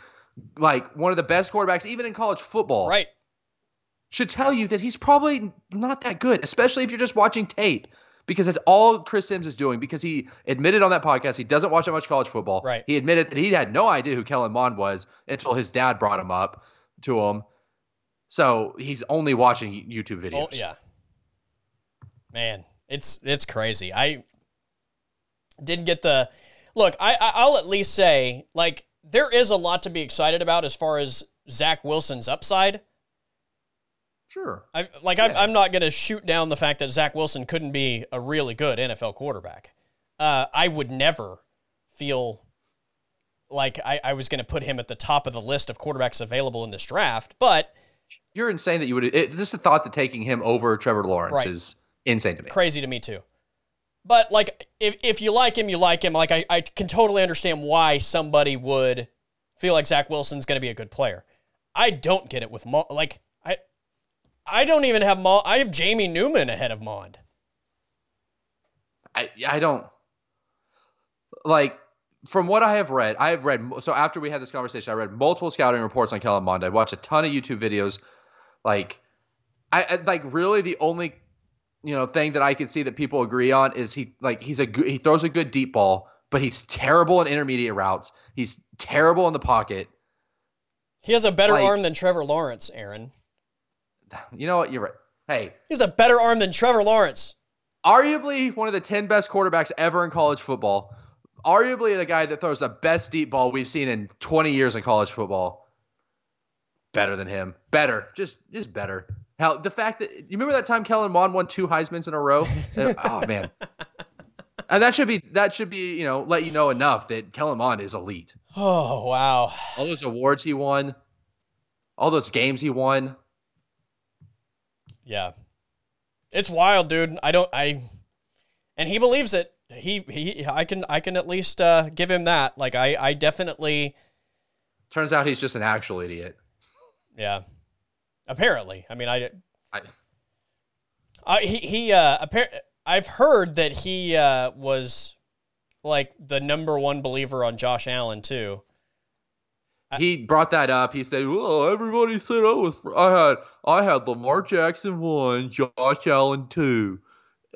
like one of the best quarterbacks, even in college football, right, should tell you that he's probably not that good, especially if you're just watching tape. Because that's all Chris Simms is doing. Because he admitted on that podcast he doesn't watch that much college football. Right. He admitted that he had no idea who Kellen Mond was until his dad brought him up to him so he's only watching YouTube videos. Oh, yeah. Man, it's it's crazy. I didn't get the look. I I'll at least say like there is a lot to be excited about as far as Zach Wilson's upside. Sure. I, like I'm, I'm not going to shoot down the fact that Zach Wilson couldn't be a really good NFL quarterback. Uh, I would never feel like I, I was going to put him at the top of the list of quarterbacks available in this draft, but You're insane that you would. It, just the thought that taking him over Trevor Lawrence Right. is insane to me. crazy to me too. But like, if if you like him, you like him. Like I, I can totally understand why somebody would feel like Zach Wilson's going to be a good player. I don't get it with Mo- like I, I don't even have Mo- I have Jamie Newman ahead of Mond. I I don't like from what I have read. I have read so after we had this conversation, I read multiple scouting reports on Kellen Mond. I watched a ton of YouTube videos. Like I, I like really the only you know thing that I could see that people agree on is he like he's a good he throws a good deep ball, but he's terrible in intermediate routes. He's terrible in the pocket. He has a better Like- arm than Trevor Lawrence, Aaron. You know what? You're right. Hey, He has a better arm than Trevor Lawrence. arguably one of the 10 best quarterbacks ever in college football. Arguably the guy that throws the best deep ball we've seen in 20 years in college football. Better than him. Better. Just just better. Hell, the fact that you remember that time Kellen Mond won two Heisman's in a row? And- oh man. And that should be that should be, you know, let you know enough that Kellen Mond is elite. Oh wow. All those awards he won, all those games he won. Yeah. It's wild, dude. I don't I and he believes it. He he I can I can at least uh give him that. Like I I definitely Turns out he's just an actual idiot. yeah. Apparently. I mean I I- I he he uh appar- I've heard that he uh was like the number one believer on Josh Allen too. He brought that up. He said, "Well, everybody said I was. I had I had Lamar Jackson one, Josh Allen two,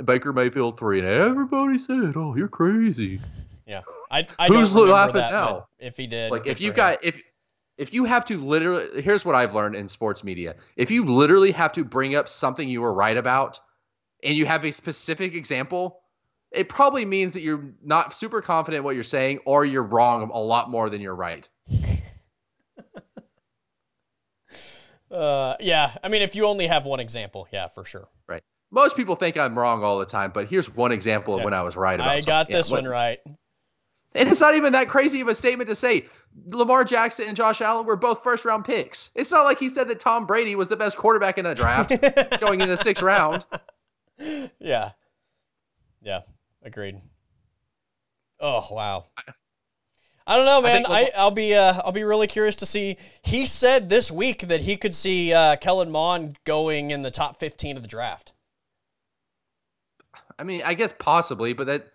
Baker Mayfield three, and everybody said, "Oh, you're crazy." Yeah. I I Who's laughing that, now? if he did. Like if you him. got if if you have to literally, here's what I've learned in sports media: if you literally have to bring up something you were right about, and you have a specific example. It probably means that you're not super confident in what you're saying, or you're wrong a lot more than you're right. Uh, yeah. I mean, if you only have one example, yeah, for sure. Most people think I'm wrong all the time, but here's one example of Yeah. when I was right about I something. got this what- one right. And it's not even that crazy of a statement to say. Lamar Jackson and Josh Allen were both first round picks. It's not like he said that Tom Brady was the best quarterback in the draft going in the sixth round. Yeah. Yeah. Agreed. Oh wow. I don't know, man. I, Lamar- I'll be uh, I'll be really curious to see. He said this week that he could see uh, Kellen Mond going in the top fifteen of the draft. I mean, I guess possibly, but that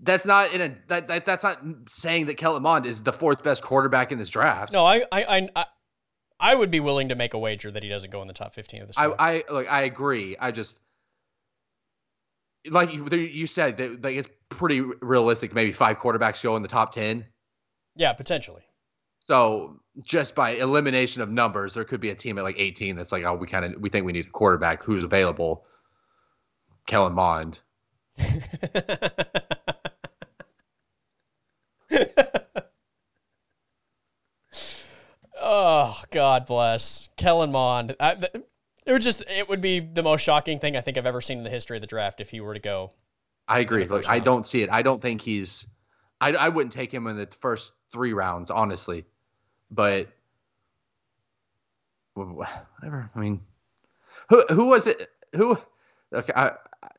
that's not in a that, that that's not saying that Kellen Mond is the fourth best quarterback in this draft. No, I I, I I would be willing to make a wager that he doesn't go in the top fifteen of this I draft. I like I agree. I just like you, you said that like it's pretty realistic. Maybe five quarterbacks go in the top ten. yeah, potentially. So just by elimination of numbers, there could be a team at like 18 that's like, oh, we kind of we think we need a quarterback who's available. Kellen Mond. oh, God bless Kellen Mond. I, th- it would just it would be the most shocking thing I think I've ever seen in the history of the draft if he were to go. I agree. first I don't see it. I don't think he's. I I wouldn't take him in the first three rounds, honestly. But whatever. I mean, who who was it? Who? Okay, I,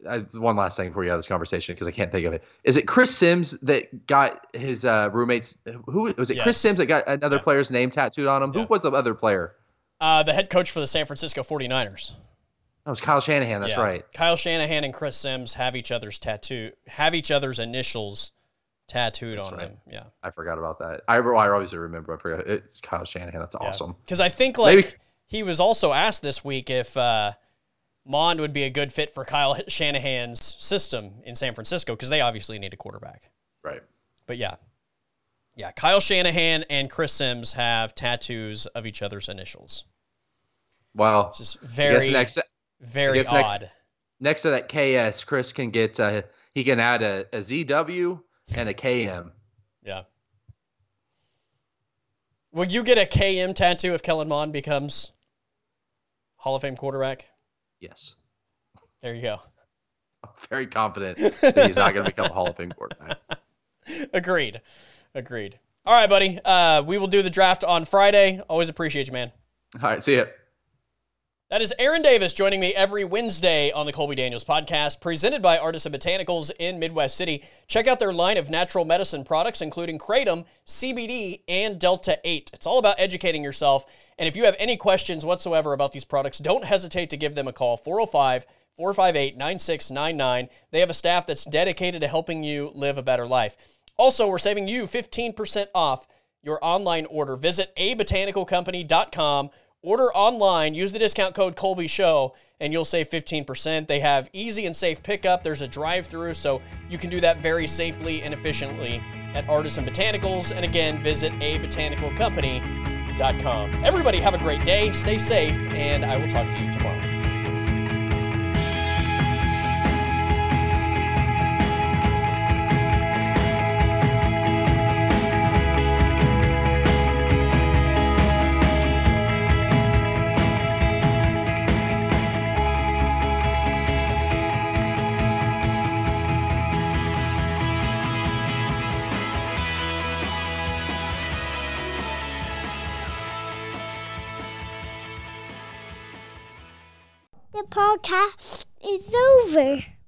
I one last thing before you have this conversation because I can't think of it. Is it Chris Simms that got his uh, roommates? Who was it? Chris Simms that got another Yeah. player's name tattooed on him. Yeah. Who was the other player? Uh, the head coach for the San Francisco 49ers. That was Kyle Shanahan. That's Yeah. right. Kyle Shanahan and Chris Simms have each other's tattoo have each other's initials tattooed That's on right. them. Yeah. I forgot about that. I, I always remember. I forgot. It's Kyle Shanahan. That's awesome. Because I think like Maybe- he was also asked this week if uh, Mond would be a good fit for Kyle Shanahan's system in San Francisco because they obviously need a quarterback. Right. But yeah. Yeah, Kyle Shanahan and Chris Simms have tattoos of each other's initials. Wow. Which is very, next very guess next- odd. next to that KS, Chris can get uh, he can add a, a ZW and a KM. Yeah. Will you get a KM tattoo if Kellen Mond becomes Hall of Fame quarterback. Yes. There you go. I'm very confident that he's not going to become a Hall of Fame quarterback. Agreed. Agreed. All right, buddy. Uh, we will do the draft on Friday. Always appreciate you, man. All right, see ya. That is Aaron Davis joining me every Wednesday on the Colby Daniels podcast, presented by Artisan Botanicals in Midwest City. Check out their line of natural medicine products, including Kratom, CBD, and Delta 8. It's all about educating yourself. And if you have any questions whatsoever about these products, don't hesitate to give them a call 405 458 9699. They have a staff that's dedicated to helping you live a better life. Also, we're saving you 15% off your online order. Visit abotanicalcompany.com Order online, use the discount code Colby Show, and you'll save 15%. They have easy and safe pickup. There's a drive through, so you can do that very safely and efficiently at Artisan Botanicals. And again, visit abotanicalcompany.com. Everybody, have a great day, stay safe, and I will talk to you tomorrow. Podcast is over.